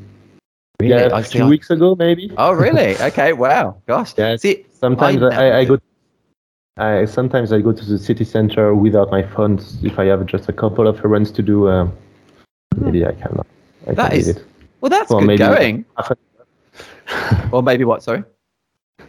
Really? Yeah, a few weeks ago, maybe. Oh, really? *laughs* Okay. Wow. Gosh. Yeah. See, sometimes I, I, I go. I sometimes I go to the city center without my phone if I have just a couple of errands to do. Uh, maybe I can. I that can is, it. Well, that's For good going. *laughs* or maybe what? Sorry.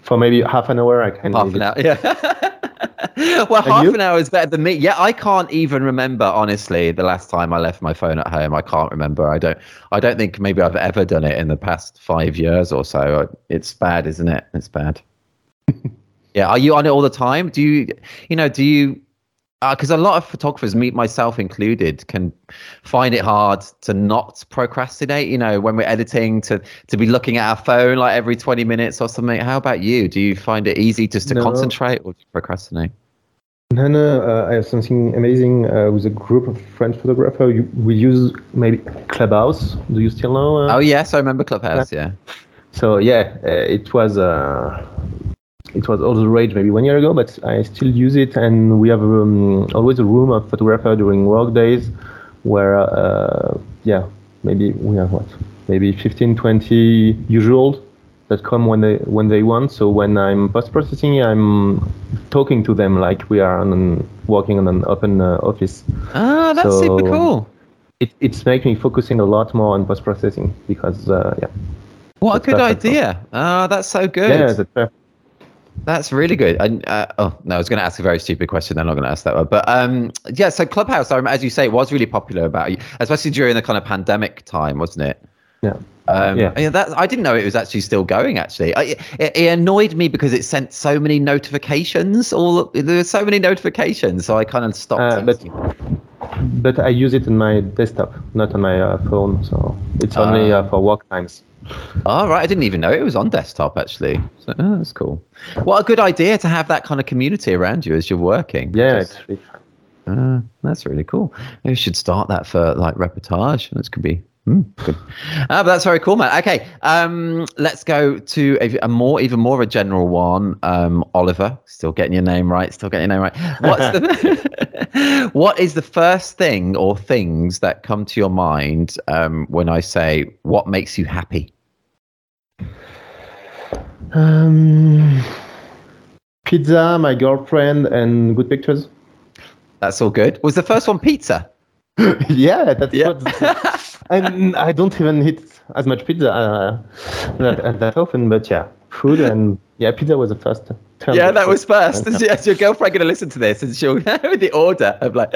For maybe half an hour, I can. Half an hour. Yeah. *laughs* *laughs* well, half you? an hour is better than me. Yeah, I can't even remember honestly the last time I left my phone at home. I can't remember. I don't. I don't think maybe I've ever done it in the past five years or so. It's bad, isn't it? It's bad. *laughs* yeah. Are you on it all the time? Do you? You know? Do you? Because uh, a lot of photographers, me myself included, can find it hard to not procrastinate. You know, when we're editing, to to be looking at our phone like every twenty minutes or something. How about you? Do you find it easy just to no. concentrate or procrastinate? No, no, uh, I have something amazing uh, with a group of French photographers. We use maybe Clubhouse. Do you still know? Uh, oh yes, I remember Clubhouse. Yeah. So yeah, uh, it was uh, it was all the rage maybe one year ago, but I still use it, and we have um, always a room of photographer during work days, where uh, yeah, maybe we have what, maybe 15, 20 usual that come when they when they want. So when I'm post processing, I'm talking to them like we are on working on an open uh, office. Ah, that's so super cool. It, it's making me focusing a lot more on post processing because uh, yeah. What a good idea! Ah, oh, that's so good. Yeah, that's perfect. That's really good. And uh, oh no, I was going to ask a very stupid question. I'm not going to ask that one. But um, yeah, so Clubhouse, as you say, was really popular about you, especially during the kind of pandemic time, wasn't it? Yeah. Um, yeah. yeah that, I didn't know it was actually still going. Actually, I, it, it, annoyed me because it sent so many notifications. All there were so many notifications, so I kind of stopped. Uh, but, I use it in my desktop, not on my uh, phone. So it's only uh, for work times. All oh, right, I didn't even know it was on desktop actually. So, oh, that's cool. What a good idea to have that kind of community around you as you're working. Yeah, Just, it's really fun. Uh, that's really cool. Maybe we should start that for like reportage. This could be Mm, good. Uh, but that's very cool, man. Okay, um, let's go to a, a, more, even more a general one. Um, Oliver, still getting your name right. Still getting your name right. What's the, *laughs* *laughs* what is the first thing or things that come to your mind um, when I say what makes you happy? Um, pizza, my girlfriend, and good pictures. That's all good. Was the first one pizza? *laughs* yeah, that's yeah. What, and I don't even eat as much pizza uh, that, that often, but yeah, food and yeah, pizza was the first. Yeah, that was first. Is, *laughs* is your girlfriend going to listen to this and she'll *laughs* with the order of like?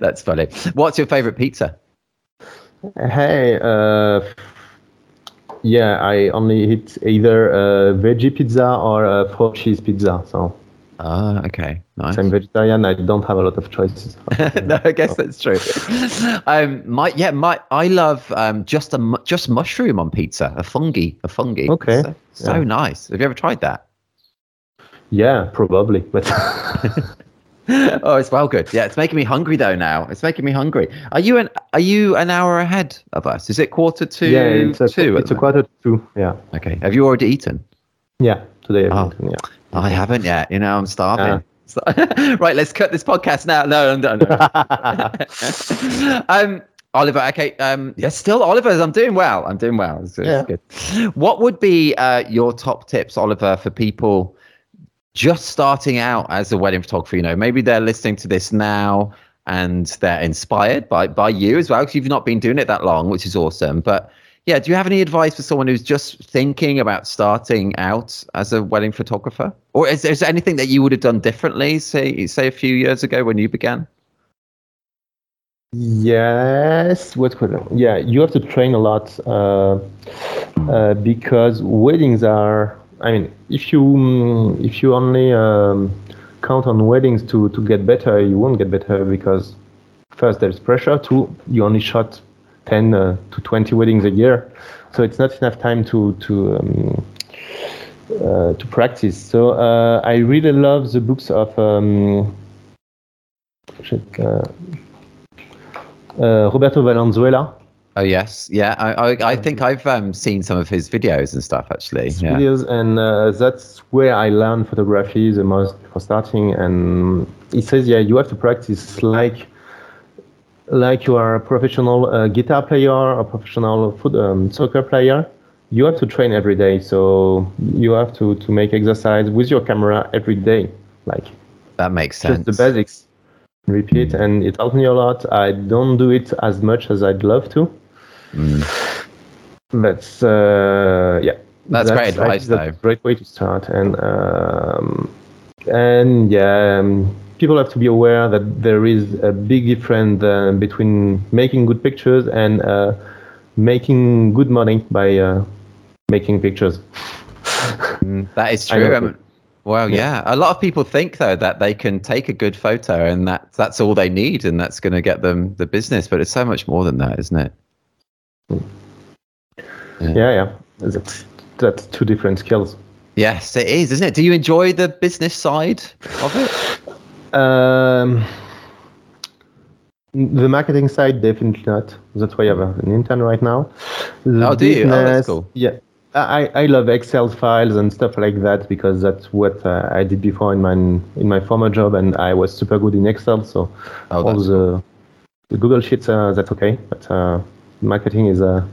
that's funny. What's your favorite pizza? Hey, uh, yeah, I only eat either a veggie pizza or a four cheese pizza. So Ah, okay, nice. I'm vegetarian. I don't have a lot of choices. *laughs* no, I guess that's true. um, my yeah, my I love um just a just mushroom on pizza, a fungi, a fungi. Okay, so, so yeah. nice. Have you ever tried that? Yeah, probably, but. *laughs* oh, it's well good. Yeah, it's making me hungry though. Now it's making me hungry. Are you an Are you an hour ahead of us? Is it quarter to yeah, it's a, two? It's a quarter to two. Yeah. Okay. Have you already eaten? Yeah, today. Oh. Eaten, yeah. I haven't yet. You know, I'm starving. Uh. *laughs* right, let's cut this podcast now. No, no, no. *laughs* um, Oliver, okay. Um, yes, still Oliver. I'm doing well. I'm doing well. It's, it's Yeah. good. What would be uh, your top tips, Oliver, for people just starting out as a wedding photographer? You know, maybe they're listening to this now and they're inspired by by you as well, because you've not been doing it that long, which is awesome. But yeah, do you have any advice for someone who's just thinking about starting out as a wedding photographer, or is, there anything that you would have done differently, say say a few years ago when you began? Yes, what could yeah, you have to train a lot uh, uh, because weddings are. I mean, if you mm, if you only um, count on weddings to to get better, you won't get better because first there's pressure. Two, you only shot ten uh, to twenty weddings a year, so it's not enough time to to um, uh, to practice. So uh, I really love the books of. Um, uh, uh, Roberto Valenzuela. Oh yes, yeah. I I, I think I've um, seen some of his videos and stuff actually. Yeah. videos, and uh, that's where I learned photography the most for starting. And he says, yeah, you have to practice like like you are a professional uh, guitar player or professional foot, um, soccer player. You have to train every day, so you have to to make exercise with your camera every day, like That makes sense. just the basics. Repeat, and it helped me a lot. I don't do it as much as I'd love to. That's uh, yeah. That's great advice, that's a great way to start, and um, and yeah, um, people have to be aware that there is a big difference uh, between making good pictures and uh, making good money by uh, making pictures. That is *laughs* true. Um, well, yeah. A lot of people think though that they can take a good photo and that that's all they need and that's going to get them the business, but it's so much more than that, isn't it? Yeah, yeah, that's that's two different skills. Yes, it is, isn't it? Do you enjoy the business side of it? *laughs* Um, the marketing side, definitely not. That's why I have an intern right now. The Oh, do you? Oh, that's cool. Yeah. I, I love Excel files and stuff like that because that's what uh, I did before in my in my former job, and I was super good in Excel. So Oh, all the, the Google Sheets, uh, that's okay. But uh, marketing is uh,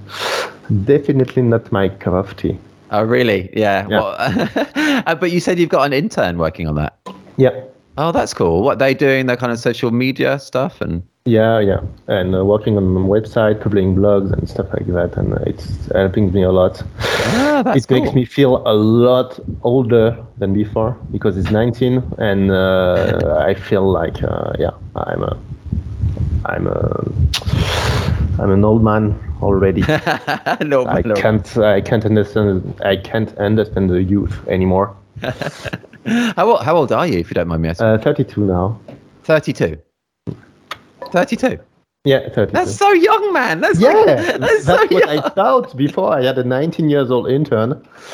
definitely not my cup of tea. Oh, really? Yeah. Yeah. Well, *laughs* uh, but you said you've got an intern working on that. Yeah. Oh, that's cool. What they doing? Their kind of social media stuff and. Yeah, yeah, and uh, working on website, publishing blogs and stuff like that, and uh, it's helping me a lot. Ah, that's it makes me feel a lot older than before because it's 19, and uh, I feel like uh, yeah, I'm a, I'm a, I'm an old man already. *laughs* no, I no. can't, I can't understand, I can't understand the youth anymore. *laughs* How, old- how old are you, if you don't mind me asking? Uh, 32 now. 32. 32. Yeah, 32. That's so young, man. That's yeah, *laughs* so, that's, so what young. I thought before. I had a 19 years old intern. *laughs*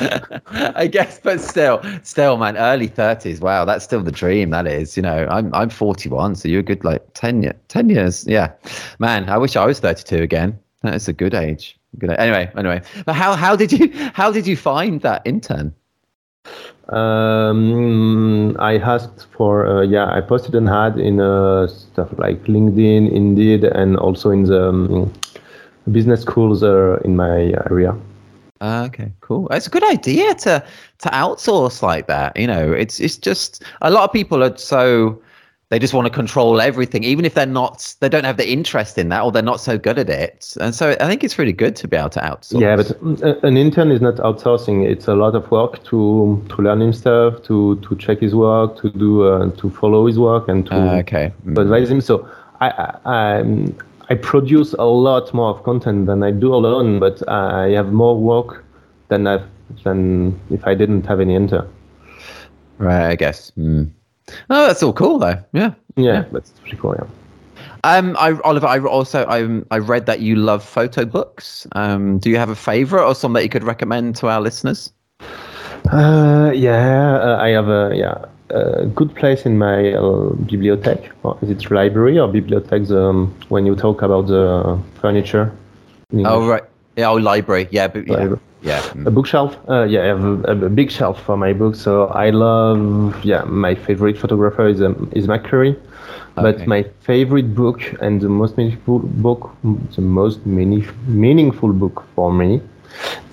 I guess, but still, still, man, early 30s. Wow, that's still the dream. That is, you know, I'm I'm 41, so you're a good like 10 year, 10 years. Yeah, man, I wish I was 32 again. That is a good age. Good. Anyway, anyway, but how how did you how did you find that intern? Um, I asked for uh, yeah. I posted an ad in uh, stuff like LinkedIn, Indeed, and also in the um, business schools uh, in my area. Ah, okay, cool. It's a good idea to to outsource like that. You know, it's it's just a lot of people are so they just want to control everything, even if they're not they don't have the interest in that or they're not so good at it. And so I think it's really good to be able to outsource. Yeah, but uh, an intern is not outsourcing. It's a lot of work to to learn himself, to to check his work, to do uh, to follow his work, and to Ah, okay. Mm. advise him. So I I, I'm- I produce a lot more of content than I do alone, but I have more work than I than if I didn't have any intern. Right, I guess. Mm. Oh, that's all cool though. Yeah. Yeah, that's pretty cool. Yeah. Um, I, Oliver, I also I I read that you love photo books. Um, do you have a favorite or some that you could recommend to our listeners? Uh, yeah, uh, I have a yeah a good place in my uh, bibliothèque. Or is it library or bibliothèque? Um, when you talk about the furniture. Oh right. Yeah, oh library. Yeah, but yeah. Library. Yeah. A bookshelf. Uh, yeah, I have a, a, big shelf for my books. So I love. Yeah, my favorite photographer is um, is McCurry. But Okay. my favorite book and the most meaningful book, the most meaning, meaningful book for me,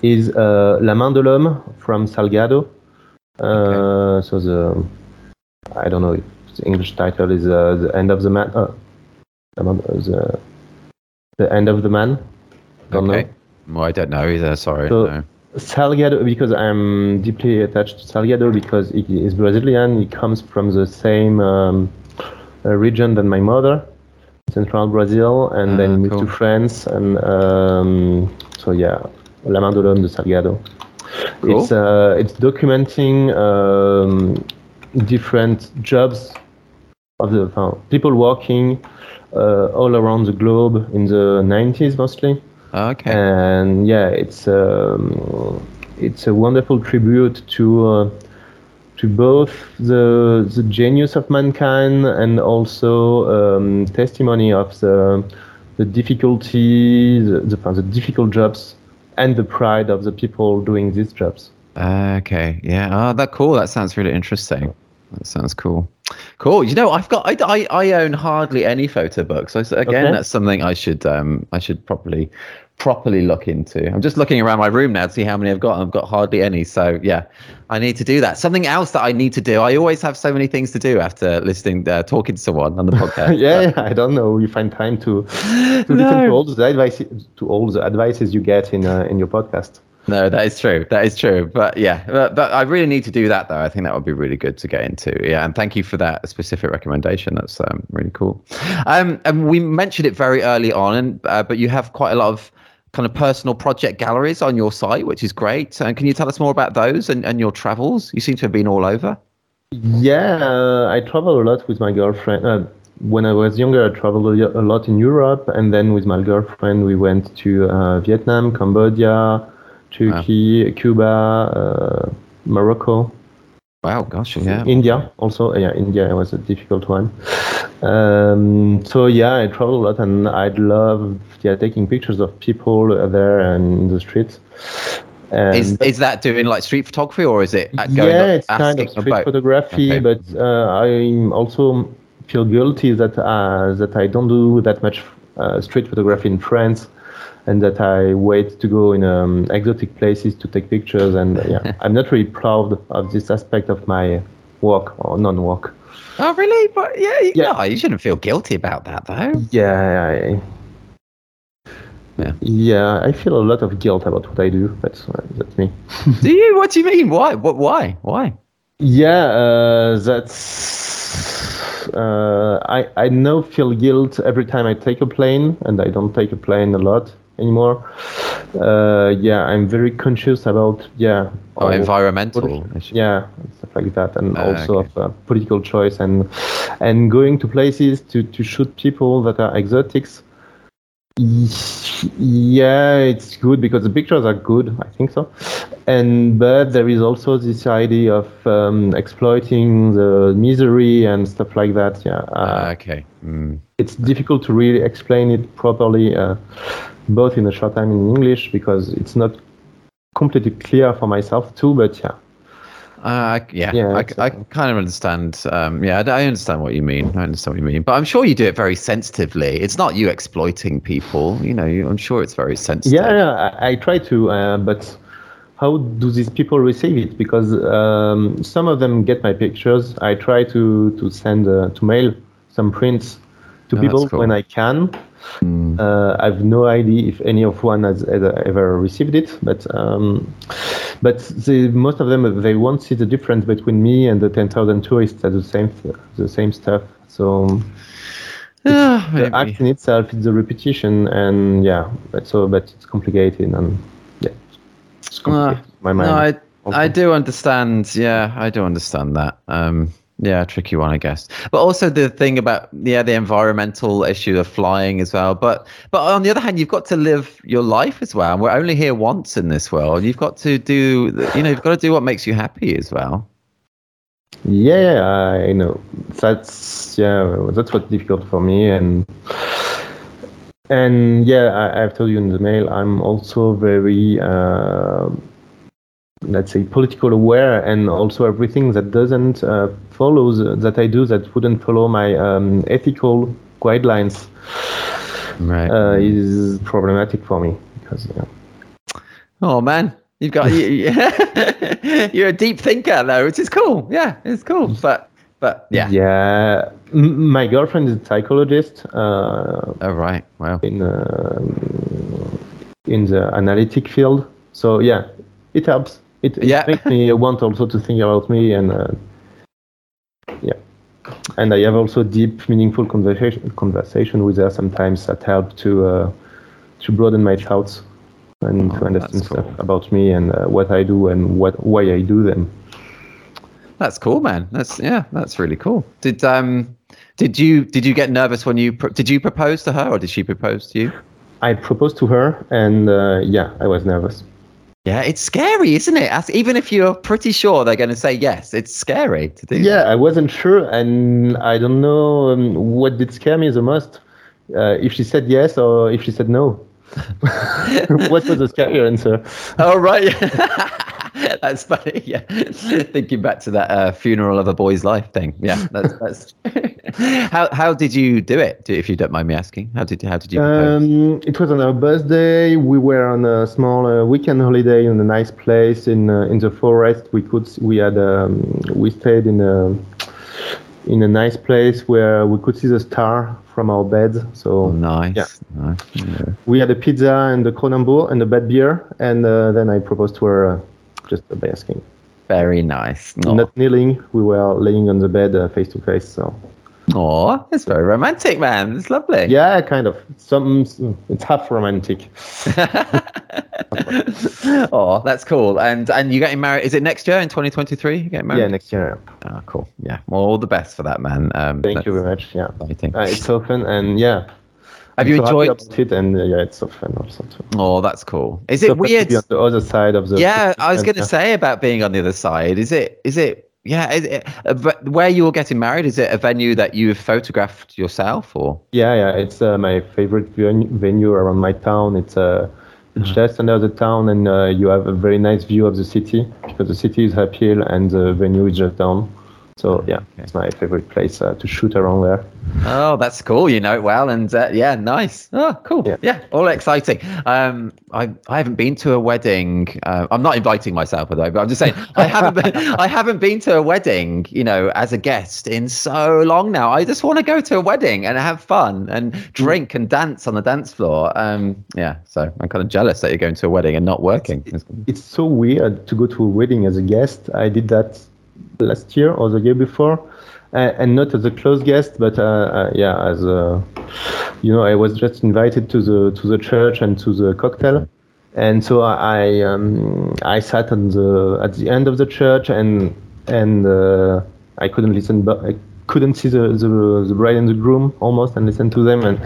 is uh, La Main de l'Homme from Salgado. Uh, So the I don't know if the English title is uh, the end of the man. The, man- uh, the the end of the man. Don't okay. know. Well, I don't know either. Sorry. So- no. Salgado, because I'm deeply attached to Salgado because he is Brazilian. He comes from the same um, uh, region than my mother, central Brazil, and Ah, then moved cool. to France. And um, so yeah, La Main de l'Homme de Salgado. Cool. It's uh, it's documenting um, different jobs of the uh, people working uh, all around the globe in the 90s mostly Okay. and yeah, it's um, it's a wonderful tribute to uh, to both the the genius of mankind and also um, testimony of the the difficulty, the, the, the difficult jobs, and the pride of the people doing these jobs. Okay. Yeah. Oh, that cool. That sounds really interesting. That sounds cool. Cool. You know, I've got I, I, I own hardly any photo books. So again, Okay. that's something I should um I should properly properly look into. I'm just looking around my room now to see how many I've got. I've got hardly any. So yeah, I need to do that. Something else that I need to do. I always have so many things to do after listening, uh, talking to someone on the podcast. *laughs* yeah, yeah, I don't know. You find time to to listen to all the advice to all the advices you get in uh, in your podcast. No, that is true. That is true. But yeah, but, but I really need to do that though. I think that would be really good to get into. Yeah, and thank you for that specific recommendation. That's um, really cool. Um, and we mentioned it very early on, and uh, but you have quite a lot of kind of personal project galleries on your site, which is great. And can you tell us more about those and, and your travels? You seem to have been all over. Yeah, uh, I travel a lot with my girlfriend. Uh, when I was younger, I traveled a lot in Europe, and then with my girlfriend, we went to uh, Vietnam, Cambodia, Turkey, Cuba, uh, Morocco, Wow, gosh, yeah. India. Also, yeah, India was a difficult one. Um, so yeah, I travel a lot, and I'd love yeah taking pictures of people there and in the streets. And Is is that doing like street photography or is it uh, going yeah, it's kind of street about- photography, Okay. but uh, I also feel guilty that uh, that I don't do that much uh, street photography in France, and that I wait to go in um, exotic places to take pictures. And uh, yeah, *laughs* I'm not really proud of this aspect of my work or non-work. Oh, really? But yeah, you, Yeah. no, you shouldn't feel guilty about that though. Yeah, I, Yeah. yeah, I feel a lot of guilt about what I do. That's uh, that's me. *laughs* do you? What do you mean? Why? What? Why? Why? Yeah, uh, that's. Uh, I I now feel guilt every time I take a plane, and I don't take a plane a lot anymore. Uh, yeah, I'm very conscious about yeah. Oh, environmental. issue. Yeah, stuff like that, and Ah, also okay. of uh, political choice and and going to places to to shoot people that are exotics. Yeah, it's good because the pictures are good. I think so, and but there is also this idea of um, exploiting the misery and stuff like that. Yeah, Ah, uh, okay. Mm. it's difficult to really explain it properly, uh, both in a short time in English because it's not completely clear for myself too. But yeah, Uh, yeah, Yeah, I, it's, I kind of understand. Um, yeah, I, I understand what you mean. I understand what you mean. But I'm sure you do it very sensitively. It's not you exploiting people. You know, you, I'm sure it's very sensitive. Yeah, yeah, I, I try to, uh, but how do these people receive it? Because um, some of them get my pictures. I try to to send uh, to mail some prints to Oh, people cool. when I can. Mm. Uh, I have no idea if any of one has ever, received it, but um, but the, most of them they won't see the difference between me and the ten thousand tourists at the same the same stuff. So Ah, the act in itself is the repetition, and yeah, but so but it's complicated and yeah, it's complicated. in my mind. No, I. I do understand. Yeah, I do understand that. Um, yeah, tricky one, I guess. But also the thing about yeah, the environmental issue of flying as well. But but on the other hand, you've got to live your life as well. And we're only here once in this world. You've got to do you know you've got to do what makes you happy as well. Yeah, I know. That's yeah, that's what's difficult for me, and and yeah, I, I've told you in the mail, I'm also very, uh, let's say, political aware, and also everything that doesn't uh, follow the, that I do that wouldn't follow my um, ethical guidelines Right. uh, is problematic for me because yeah. oh man, you've got you, *laughs* you're a deep thinker though, which is cool. Yeah, it's cool. But but yeah. Yeah, my girlfriend is a psychologist uh, Oh right. Wow. in um, in the analytic field. So yeah, it helps. It, it Yeah. makes me want also to think about me and uh. And I have also deep, meaningful conversation conversation with her sometimes that help to uh, to broaden my thoughts and Oh, to understand that's stuff about me and uh, what I do and what why I do them. That's cool, man. That's yeah, that's really cool. Did um did you did you get nervous when you pro- did you propose to her or did she propose to you? I proposed to her, and uh, yeah, I was nervous. Yeah, it's scary, isn't it? As, even if you're pretty sure they're going to say yes, it's scary to do. Yeah, I wasn't sure, and I don't know um, what did scare me the most. Uh, if she said yes or if she said no. *laughs* what was the scarier answer? *laughs* Oh right, *laughs* *laughs* that's funny. Yeah, *laughs* thinking back to that uh, funeral of a boy's life thing. Yeah, that's that's. *laughs* how how did you do it? If you don't mind me asking, how did how did you? Um, it was on our birthday. We were on a small uh, weekend holiday in a nice place in uh, in the forest. We could we had um, we stayed in a in a nice place where we could see the star from our bed. So Oh, nice. yeah. nice. Yeah. we had a pizza and a Kronenbourg and a bad beer, and uh, then I proposed to her uh, just by asking. Very nice. Not kneeling, we were laying on the bed uh, face to face. So Oh, it's very romantic, man. It's lovely. yeah, kind of. Some it's half romantic. *laughs* *laughs* oh, that's cool. And and you getting married? Is it next year in 2023? You getting married? Yeah, next year. Oh, cool. Yeah. Well, all the best for that, man. Um, Thank you very much. Yeah, uh, it's open and yeah. Have you so enjoyed? it? And uh, yeah, it's so fun also too. Oh, that's cool. Is So it to weird? be on the other side of the. Yeah, I was going to say about being on the other side. Is it? Is it? Yeah. Is it, uh, where you're getting married? Is it a venue that you've photographed yourself, or? Yeah, yeah, it's uh, my favorite venue around my town. It's uh, Uh-huh. just under the town, and uh, you have a very nice view of the city because the city is up hill and the venue is just down. So yeah, Okay. it's my favorite place uh, to shoot around there. Oh, that's cool. You know it well, and uh, yeah, nice. Oh, cool. Yeah, Yeah. all exciting. Um, I I haven't been to a wedding. Uh, I'm not inviting myself, way, but I'm just saying I haven't been. *laughs* I haven't been to a wedding, you know, as a guest in so long now. I just want to go to a wedding and have fun and drink and dance on the dance floor. Um, yeah, so I'm kind of jealous that you're going to a wedding and not working. It's so weird to go to a wedding as a guest. I did that last year or the year before, uh, and not as a close guest, but uh, uh, yeah, as a, you know, I was just invited to the to the church and to the cocktail, and so I um, I sat on the at the end of the church and and uh, I couldn't listen, but I couldn't see the, the the bride and the groom almost and listen to them. And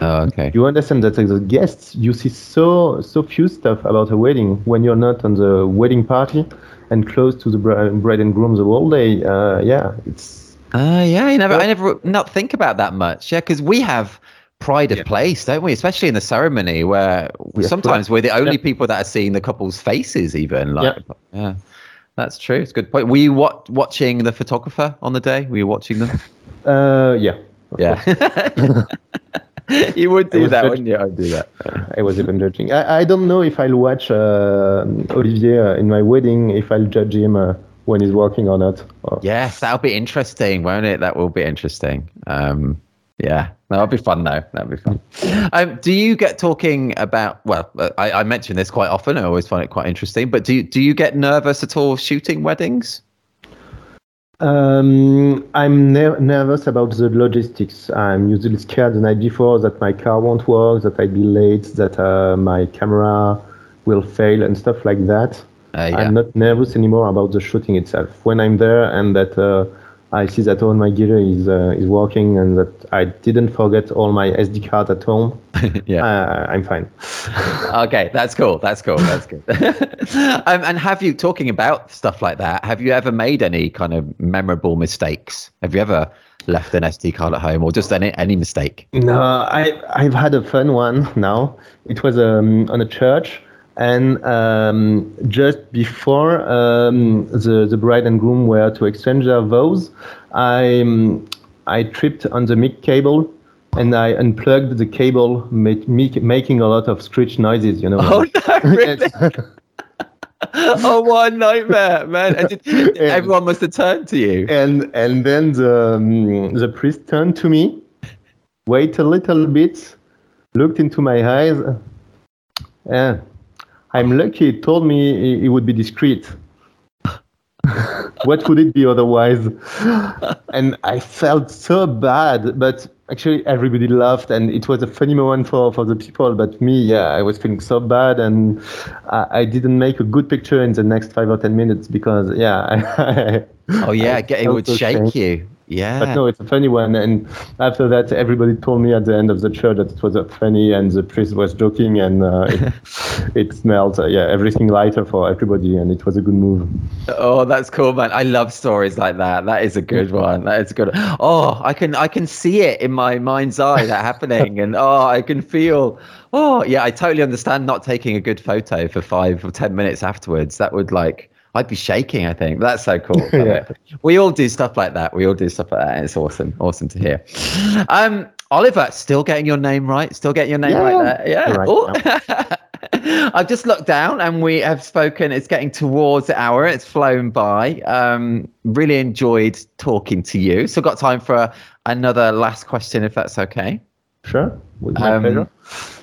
Oh, okay. you understand that as a guest you see so so few stuff about a wedding when you're not on the wedding party and close to the bri- bride and groom the whole day uh, yeah it's Uh, yeah, you never, I never not think about that much. Yeah, because we have pride of place, don't we? Especially in the ceremony, where have sometimes we're the only Yeah. people that are seeing the couple's faces, even. Like, yeah, that's true. It's a good point. Were you wat- watching the photographer on the day? Were you watching them? *laughs* uh, yeah Yeah. *laughs* *laughs* *laughs* you would do that, wouldn't you? I'd do that. I was even judging I, I don't know if I'll watch uh, Olivier uh, in my wedding if I'll judge him uh, when he's working or not or, Yes, that'll be interesting, won't it? That will be interesting. Um, yeah, that'll be fun though. That'll be fun. *laughs* Um, do you get talking about? Well, uh, I, I mention this quite often. I always find it quite interesting. But do you, do you get nervous at all shooting weddings? Um, I'm ner- nervous about the logistics. I'm usually scared the night before that my car won't work, that I'll be late, that uh, my camera will fail, and stuff like that. Uh, yeah. I'm not nervous anymore about the shooting itself. When I'm there and that uh, I see that all my gear is uh, is working and that I didn't forget all my SD card at home, *laughs* yeah. uh, I'm fine. *laughs* okay, that's cool. That's cool. That's good. *laughs* um, and have you talking about stuff like that? Have you ever made any kind of memorable mistakes? Have you ever left an SD card at home, or just any any mistake? No, I I've had a fun one now. It was um, on a church, and um, just before um, the the bride and groom were to exchange their vows, I um, I tripped on the mic cable. And I unplugged the cable, make, make, making a lot of screech noises. You know. Oh no! *laughs* Really? *laughs* oh, what a nightmare, man! Did, everyone must have turned to you. And and then the um, the priest turned to me, wait a little bit, looked into my eyes. Yeah, I'm lucky. He told me it would be discreet. what would it be otherwise? and I felt so bad, but actually everybody laughed and it was a funny moment for, for the people. But me, yeah, I was feeling so bad and I, I didn't make a good picture in the next five or 10 minutes because, yeah. *laughs* I, oh, yeah, it would shake you. Yeah. But no, it's a funny one. And after that, everybody told me at the end of the show that it was a funny and the priest was joking and uh, it, *laughs* it, smelled, uh, yeah, everything lighter for everybody. And it was a good move. Oh, that's cool, man. I love stories like that. That is a good one. That is good. Oh, I can, I can see it in my mind's eye that happening. and oh, I can feel, oh, yeah, I totally understand not taking a good photo for five or 10 minutes afterwards. That would like, I'd be shaking. I think that's so cool. *laughs* yeah. We all do stuff like that. We all do stuff like that. It's awesome. Awesome to hear. Um, Oliver, still getting your name right. Still getting your name yeah. right there. Yeah. Right *laughs* I've just looked down and we have spoken. It's getting towards the hour. It's flown by. Um, really enjoyed talking to you. So got time for another last question, if that's okay. Sure. My um, pleasure.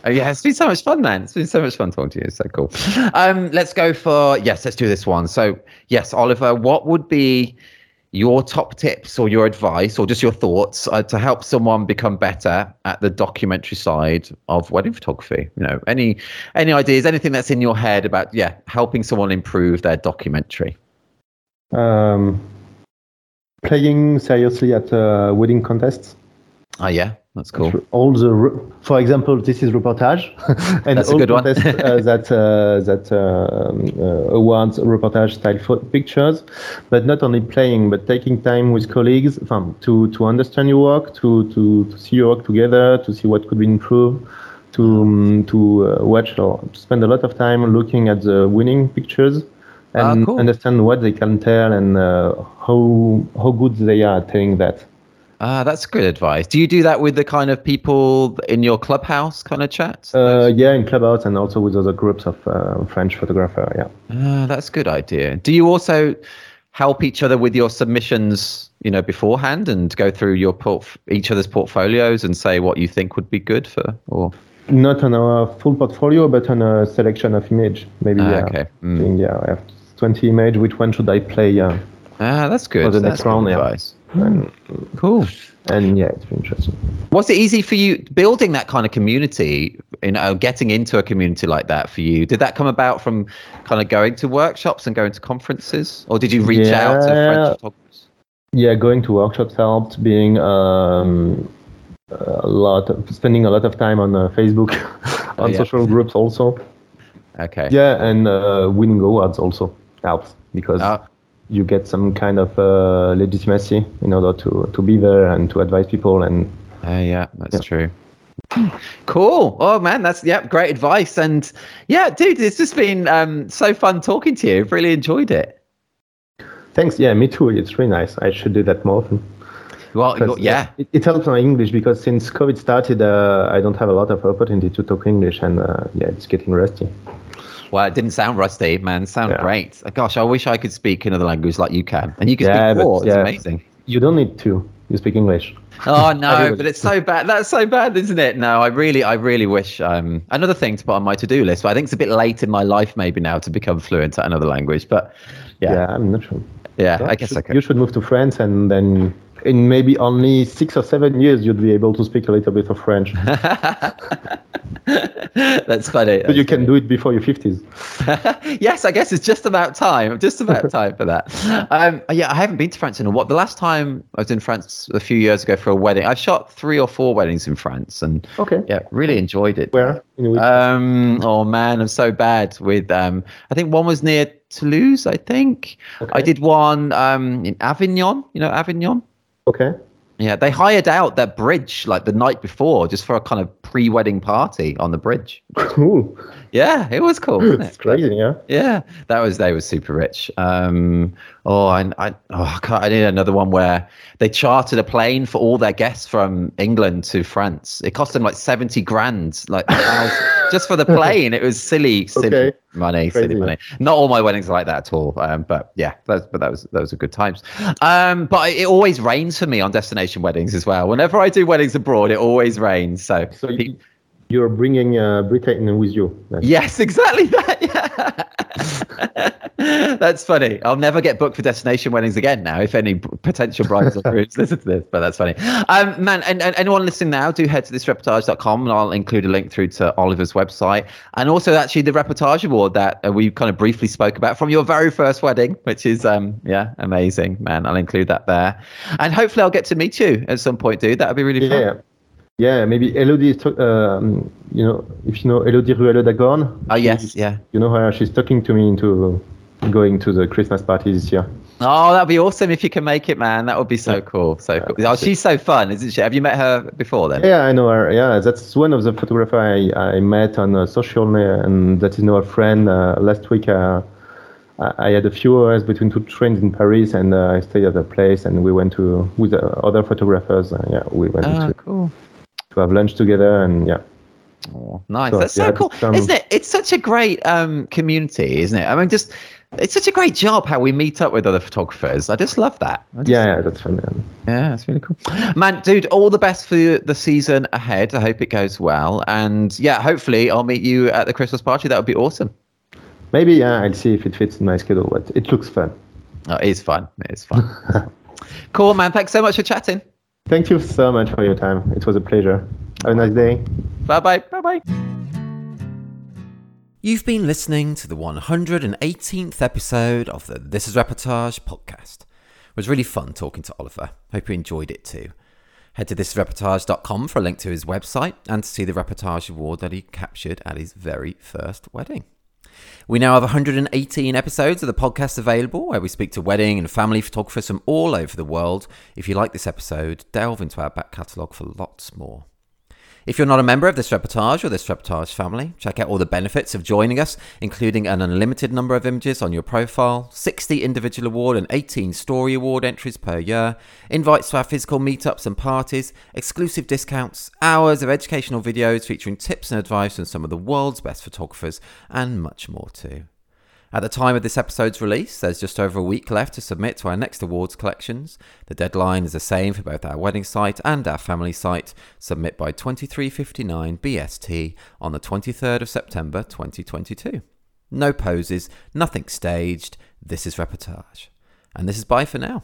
Oh, yeah, it's been so much fun, man. It's been so much fun talking to you. It's so cool. Um, let's go for yes. Let's do this one. So yes, Oliver, what would be your top tips or your advice or just your thoughts uh, to help someone become better at the documentary side of wedding photography? You know, any any ideas, anything that's in your head about yeah, helping someone improve their documentary. Um, playing seriously at uh, wedding contests. Oh yeah, that's cool. All the, for example, this is reportage, *laughs* and That's all contests uh, *laughs* that uh, that um, uh, awards reportage style pictures, but not only playing, but taking time with colleagues um, to to understand your work, to to to see your work together, to see what could be improved, to um, to uh, watch or to spend a lot of time looking at the winning pictures and ah, cool. understand what they can tell and uh, how how good they are at telling that. Ah, that's good advice. Do you do that with the kind of people in your clubhouse kind of chat? Uh, yeah, in clubhouse and also with other groups of uh, French photographer. Yeah. Ah, that's a good idea. Do you also help each other with your submissions, you know, beforehand and go through your each other's portfolios and say what you think would be good for or? Not on our full portfolio, but on a selection of image. Maybe. Ah, yeah. Okay. Mm. Yeah, I have 20 image. Which one should I play? Yeah. Ah, that's good. For the that's next round, advice. Mm. Cool. And yeah, it's been interesting. Was it easy for you building that kind of community? You know, getting into a community like that for you? Did that come about from kind of going to workshops and going to conferences, or did you reach yeah, out to French photographers? Yeah, going to workshops helped. Being um, a lot, of, spending a lot of time on uh, Facebook, *laughs* on oh, yeah. social groups also. Okay. Yeah, and uh, winning awards also helps because. Uh, you get some kind of uh, legitimacy in order to to be there and to advise people and uh, yeah that's yeah. true. Cool. Oh man that's yeah great advice. And yeah dude it's just been um, so fun talking to you. I've really enjoyed it. Thanks. Yeah me too. It's really nice. I should do that more often. Well yeah. it, it, helps my english because since covid started uh, i don't have a lot of opportunity to talk english and uh, yeah it's getting rusty well, it didn't sound rusty, man. It sounded yeah. great. Gosh, I wish I could speak another language like you can. And you can yeah, speak four. It's amazing. You don't need to. You speak English. Oh *laughs* no, but it's so bad. That's so bad, isn't it? No, I really, I really wish. Um, another thing to put on my to-do list, but I think it's a bit late in my life maybe now to become fluent at another language. But yeah, yeah, I'm not sure. Yeah, I guess should, I could. You should move to France and then in maybe only six or seven years you'd be able to speak a little bit of French. *laughs* That's funny. But you can funny. do it before your fifties. *laughs* yes, I guess it's just about time. Just about *laughs* time for that. Um, yeah, I haven't been to France in a while. The last time I was in France a few years ago for a wedding, I've shot three or four weddings in France, and okay, yeah, really enjoyed it. Where? Um, oh man, I'm so bad with. Um, I think one was near Toulouse. I think okay. I did one um in Avignon. You know Avignon. Okay. Yeah, they hired out their bridge like the night before just for a kind of pre-wedding party on the bridge. Cool. Yeah, it was cool. Wasn't It's it? crazy, yeah. Yeah, that was they were super rich. Um, oh, I, I, oh, God, I need another one where they chartered a plane for all their guests from England to France. It cost them like seventy grand, like just for the *laughs* plane. It was silly, silly Okay. money, silly money. Not all my weddings are like that at all. Um, but yeah, that, but that was those were good times. Um, but it always rains for me on destination weddings as well. Whenever I do weddings abroad, it always rains. So, So you, you're bringing uh, Britain with you. Yes, exactly that. Yeah. *laughs* that's funny. I'll never get booked for destination weddings again now. If any potential brides or grooms *laughs* listen to this, but that's funny. Um, man, and, and anyone listening now, do head to thisreportage.com and I'll include a link through to Oliver's website and also actually the reportage award that uh, we kind of briefly spoke about from your very first wedding, which is um, yeah, amazing, man. I'll include that there, and hopefully I'll get to meet you at some point, dude. That would be really fun. Yeah. Maybe Elodie, is um, you know, if you know Elodie Ruelle d'Agorn, Oh yes, yeah. you know her, she's talking to me into going to the Christmas party this year. Oh, that'd be awesome if you can make it, man. That would be so Yeah. cool. So cool. Oh, she's so fun, isn't she? Have you met her before then? Yeah, I know her. Yeah, that's one of the photographers I, I met on uh, social, and that is now a friend. Uh, last week, uh, I I had a few hours between two trains in Paris, and uh, I stayed at a place, and we went to with uh, other photographers. Uh, yeah, we went Oh, to, cool. To have lunch together, and yeah, Oh, nice. So, That's so cool, it's, um, isn't it? It's such a great um, community, isn't it? I mean, just it's such a great job how we meet up with other photographers. I just love that. Just- yeah, yeah that's fun. Man. yeah, that's really cool. Man, dude, all the best for the season ahead. I hope it goes well, and yeah, hopefully I'll meet you at the Christmas party. That would be awesome. Maybe yeah, I'll see if it fits in my schedule, but it looks fun. Oh, it is fun. It is fun. *laughs* cool, man. Thanks so much for chatting. Thank you so much for your time. It was a pleasure. Have a nice day. Bye bye. Bye bye. You've been listening to the 118th episode of the This is Reportage podcast. It was really fun talking to Oliver. Hope you enjoyed it too. Head to thisreportage.com for a link to his website and to see the reportage award that he captured at his very first wedding. We now have 118 episodes of the podcast available where we speak to wedding and family photographers from all over the world. If you like this episode, delve into our back catalogue for lots more. If you're not a member of this reportage or this reportage family, check out all the benefits of joining us, including an unlimited number of images on your profile, 60 individual award and 18 story award entries per year, invites to our physical meetups and parties, exclusive discounts, hours of educational videos featuring tips and advice from some of the world's best photographers, and much more too. At the time of this episode's release, there's just over a week left to submit to our next awards collections. The deadline is the same for both our wedding site and our family site. Submit by 23:59 BST on the 23rd of September 2022. No poses, nothing staged. This is reportage. And this is bye for now.